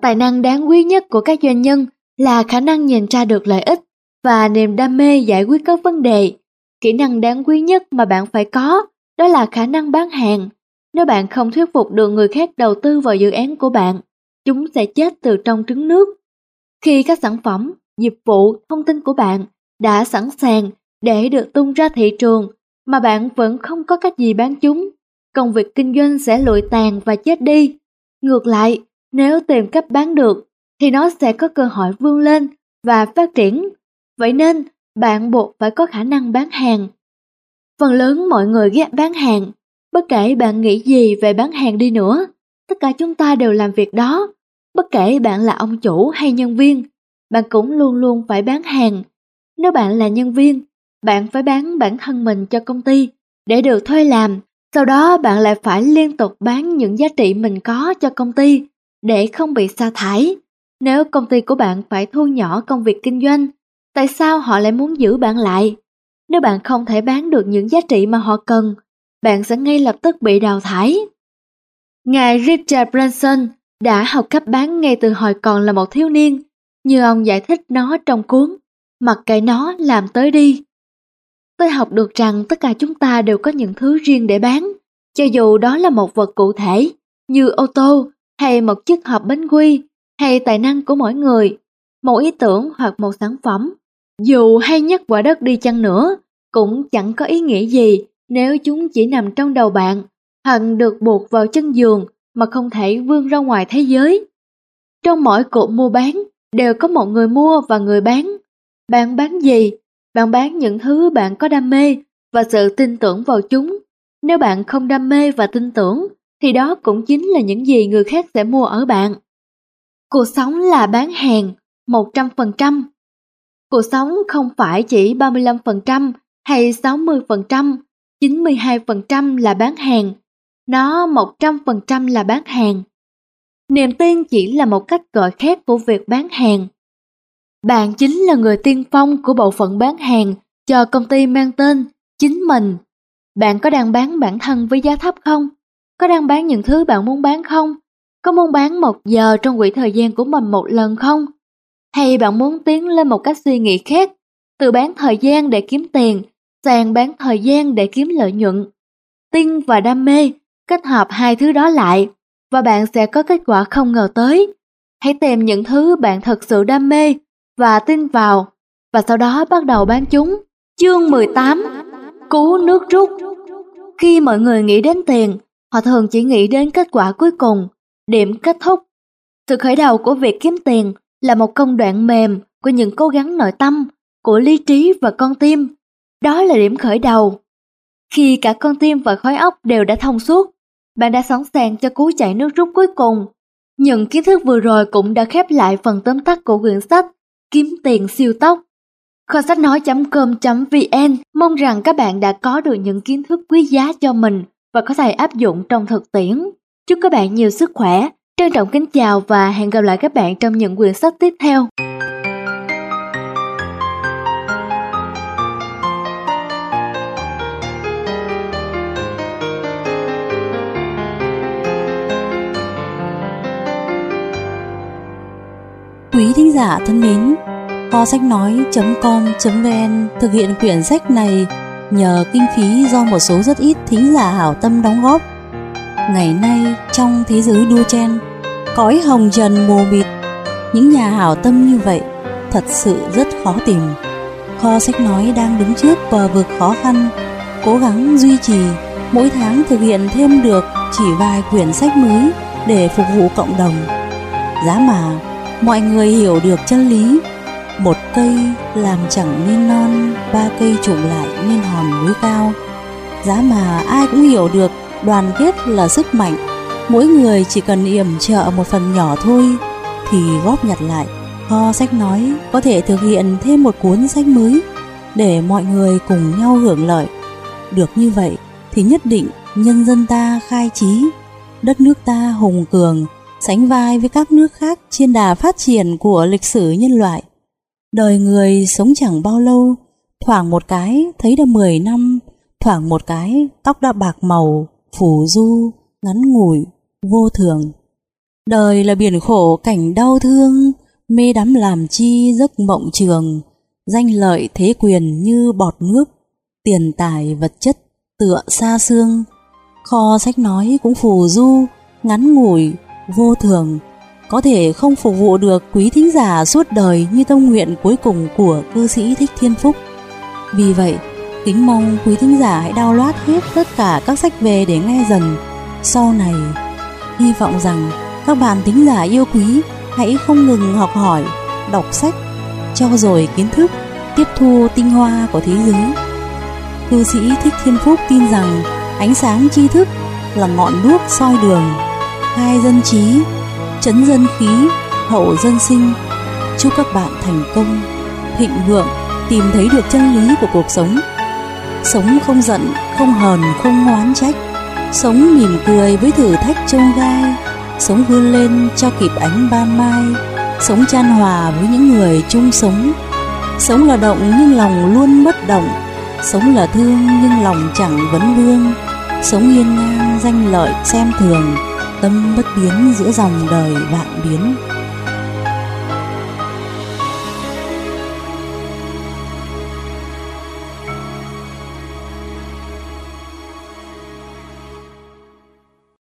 Tài năng đáng quý nhất của các doanh nhân là khả năng nhìn ra được lợi ích và niềm đam mê giải quyết các vấn đề. Kỹ năng đáng quý nhất mà bạn phải có đó là khả năng bán hàng. Nếu bạn không thuyết phục được người khác đầu tư vào dự án của bạn, chúng sẽ chết từ trong trứng nước. Khi các sản phẩm, dịch vụ, thông tin của bạn đã sẵn sàng để được tung ra thị trường mà bạn vẫn không có cách gì bán chúng, công việc kinh doanh sẽ lụi tàn và chết đi. Ngược lại, nếu tìm cách bán được thì nó sẽ có cơ hội vươn lên và phát triển. Vậy nên, bạn buộc phải có khả năng bán hàng. Phần lớn mọi người ghét bán hàng, bất kể bạn nghĩ gì về bán hàng đi nữa, tất cả chúng ta đều làm việc đó. Bất kể bạn là ông chủ hay nhân viên, bạn cũng luôn luôn phải bán hàng. Nếu bạn là nhân viên, bạn phải bán bản thân mình cho công ty để được thuê làm. Sau đó bạn lại phải liên tục bán những giá trị mình có cho công ty để không bị sa thải. Nếu công ty của bạn phải thu nhỏ công việc kinh doanh, tại sao họ lại muốn giữ bạn lại? Nếu bạn không thể bán được những giá trị mà họ cần, bạn sẽ ngay lập tức bị đào thải. Ngài Richard Branson đã học cách bán ngay từ hồi còn là một thiếu niên, như ông giải thích nó trong cuốn Mặc kệ nó làm tới đi. Tôi học được rằng tất cả chúng ta đều có những thứ riêng để bán, cho dù đó là một vật cụ thể như ô tô hay một chiếc hộp bánh quy hay tài năng của mỗi người, một ý tưởng hoặc một sản phẩm. Dù hay nhất quả đất đi chăng nữa, cũng chẳng có ý nghĩa gì nếu chúng chỉ nằm trong đầu bạn hoặc được buộc vào chân giường mà không thể vươn ra ngoài thế giới. Trong mỗi cuộc mua bán đều có một người mua và người bán. Bạn bán gì? Bạn bán những thứ bạn có đam mê và sự tin tưởng vào chúng. Nếu bạn không đam mê và tin tưởng, thì đó cũng chính là những gì người khác sẽ mua ở bạn. Cuộc sống là bán hàng 100%. Cuộc sống không phải chỉ 35% hay 60%, 92% là bán hàng. Nó 100% là bán hàng. Niềm tin chỉ là một cách gọi khác của việc bán hàng. Bạn chính là người tiên phong của bộ phận bán hàng cho công ty mang tên chính mình. Bạn có đang bán bản thân với giá thấp không? Có đang bán những thứ bạn muốn bán không? Có muốn bán một giờ trong quỹ thời gian của mình một lần không? Hay bạn muốn tiến lên một cách suy nghĩ khác, từ bán thời gian để kiếm tiền sang bán thời gian để kiếm lợi nhuận? Tin và đam mê, kết hợp hai thứ đó lại và bạn sẽ có kết quả không ngờ tới. Hãy tìm những thứ bạn thật sự đam mê và tin vào và sau đó bắt đầu bán chúng. Chương 18 Cứu nước rút Khi mọi người nghĩ đến tiền, họ thường chỉ nghĩ đến kết quả cuối cùng, điểm kết thúc. Sự khởi đầu của việc kiếm tiền là một công đoạn mềm của những cố gắng nội tâm, của lý trí và con tim. Đó là điểm khởi đầu. Khi cả con tim và khói óc đều đã thông suốt, bạn đã sẵn sàng cho cú chạy nước rút cuối cùng. Những kiến thức vừa rồi cũng đã khép lại phần tóm tắt của quyển sách Kiếm tiền siêu tốc. Kho sách nói.com.vn mong rằng các bạn đã có được những kiến thức quý giá cho mình và có thể áp dụng trong thực tiễn. Chúc các bạn nhiều sức khỏe. Trân trọng kính chào và hẹn gặp lại các bạn trong những quyển sách tiếp theo. Quý thính giả thân mến, kho sách nói.com.vn thực hiện quyển sách này nhờ kinh phí do một số rất ít thính giả hảo tâm đóng góp. Ngày nay trong thế giới đua chen, cõi hồng trần mù mịt, những nhà hảo tâm như vậy thật sự rất khó tìm. Kho sách nói đang đứng trước bờ vực khó khăn, cố gắng duy trì mỗi tháng thực hiện thêm được chỉ vài quyển sách mới để phục vụ cộng đồng. Giá mà mọi người hiểu được chân lý. Một cây làm chẳng nên non, ba cây trụm lại nên hòn núi cao. Giá mà ai cũng hiểu được, đoàn kết là sức mạnh. Mỗi người chỉ cần yểm trợ một phần nhỏ thôi thì góp nhặt lại. Kho sách nói có thể thực hiện thêm một cuốn sách mới để mọi người cùng nhau hưởng lợi. Được như vậy thì nhất định nhân dân ta khai trí, đất nước ta hùng cường sánh vai với các nước khác trên đà phát triển của lịch sử nhân loại. Đời người sống chẳng bao lâu, thoảng một cái thấy đã 10 năm, thoảng một cái tóc đã bạc màu, phủ du, ngắn ngủi, vô thường. Đời là biển khổ cảnh đau thương, mê đắm làm chi giấc mộng trường, danh lợi thế quyền như bọt nước, tiền tài vật chất tựa xa xương. Kho sách nói cũng phù du, ngắn ngủi, vô thường, có thể không phục vụ được quý thính giả suốt đời như tâm nguyện cuối cùng của cư sĩ Thích Thiên Phúc. Vì vậy, kính mong quý thính giả hãy download hết tất cả các sách về để nghe dần. Sau này, hy vọng rằng các bạn thính giả yêu quý hãy không ngừng học hỏi, đọc sách, cho rồi kiến thức, tiếp thu tinh hoa của thế giới. Cư sĩ Thích Thiên Phúc tin rằng ánh sáng tri thức là ngọn đuốc soi đường, khai dân trí, chấn dân khí, hậu dân sinh. Chúc các bạn thành công, thịnh vượng, tìm thấy được chân lý của cuộc sống. Sống không giận, không hờn, không oán trách. Sống mỉm cười với thử thách trông gai. Sống vươn lên cho kịp ánh ban mai. Sống chan hòa với những người chung sống. Sống là động nhưng lòng luôn bất động. Sống là thương nhưng lòng chẳng vấn vương. Sống hiên ngang danh lợi xem thường, tâm bất biến giữa dòng đời vạn biến.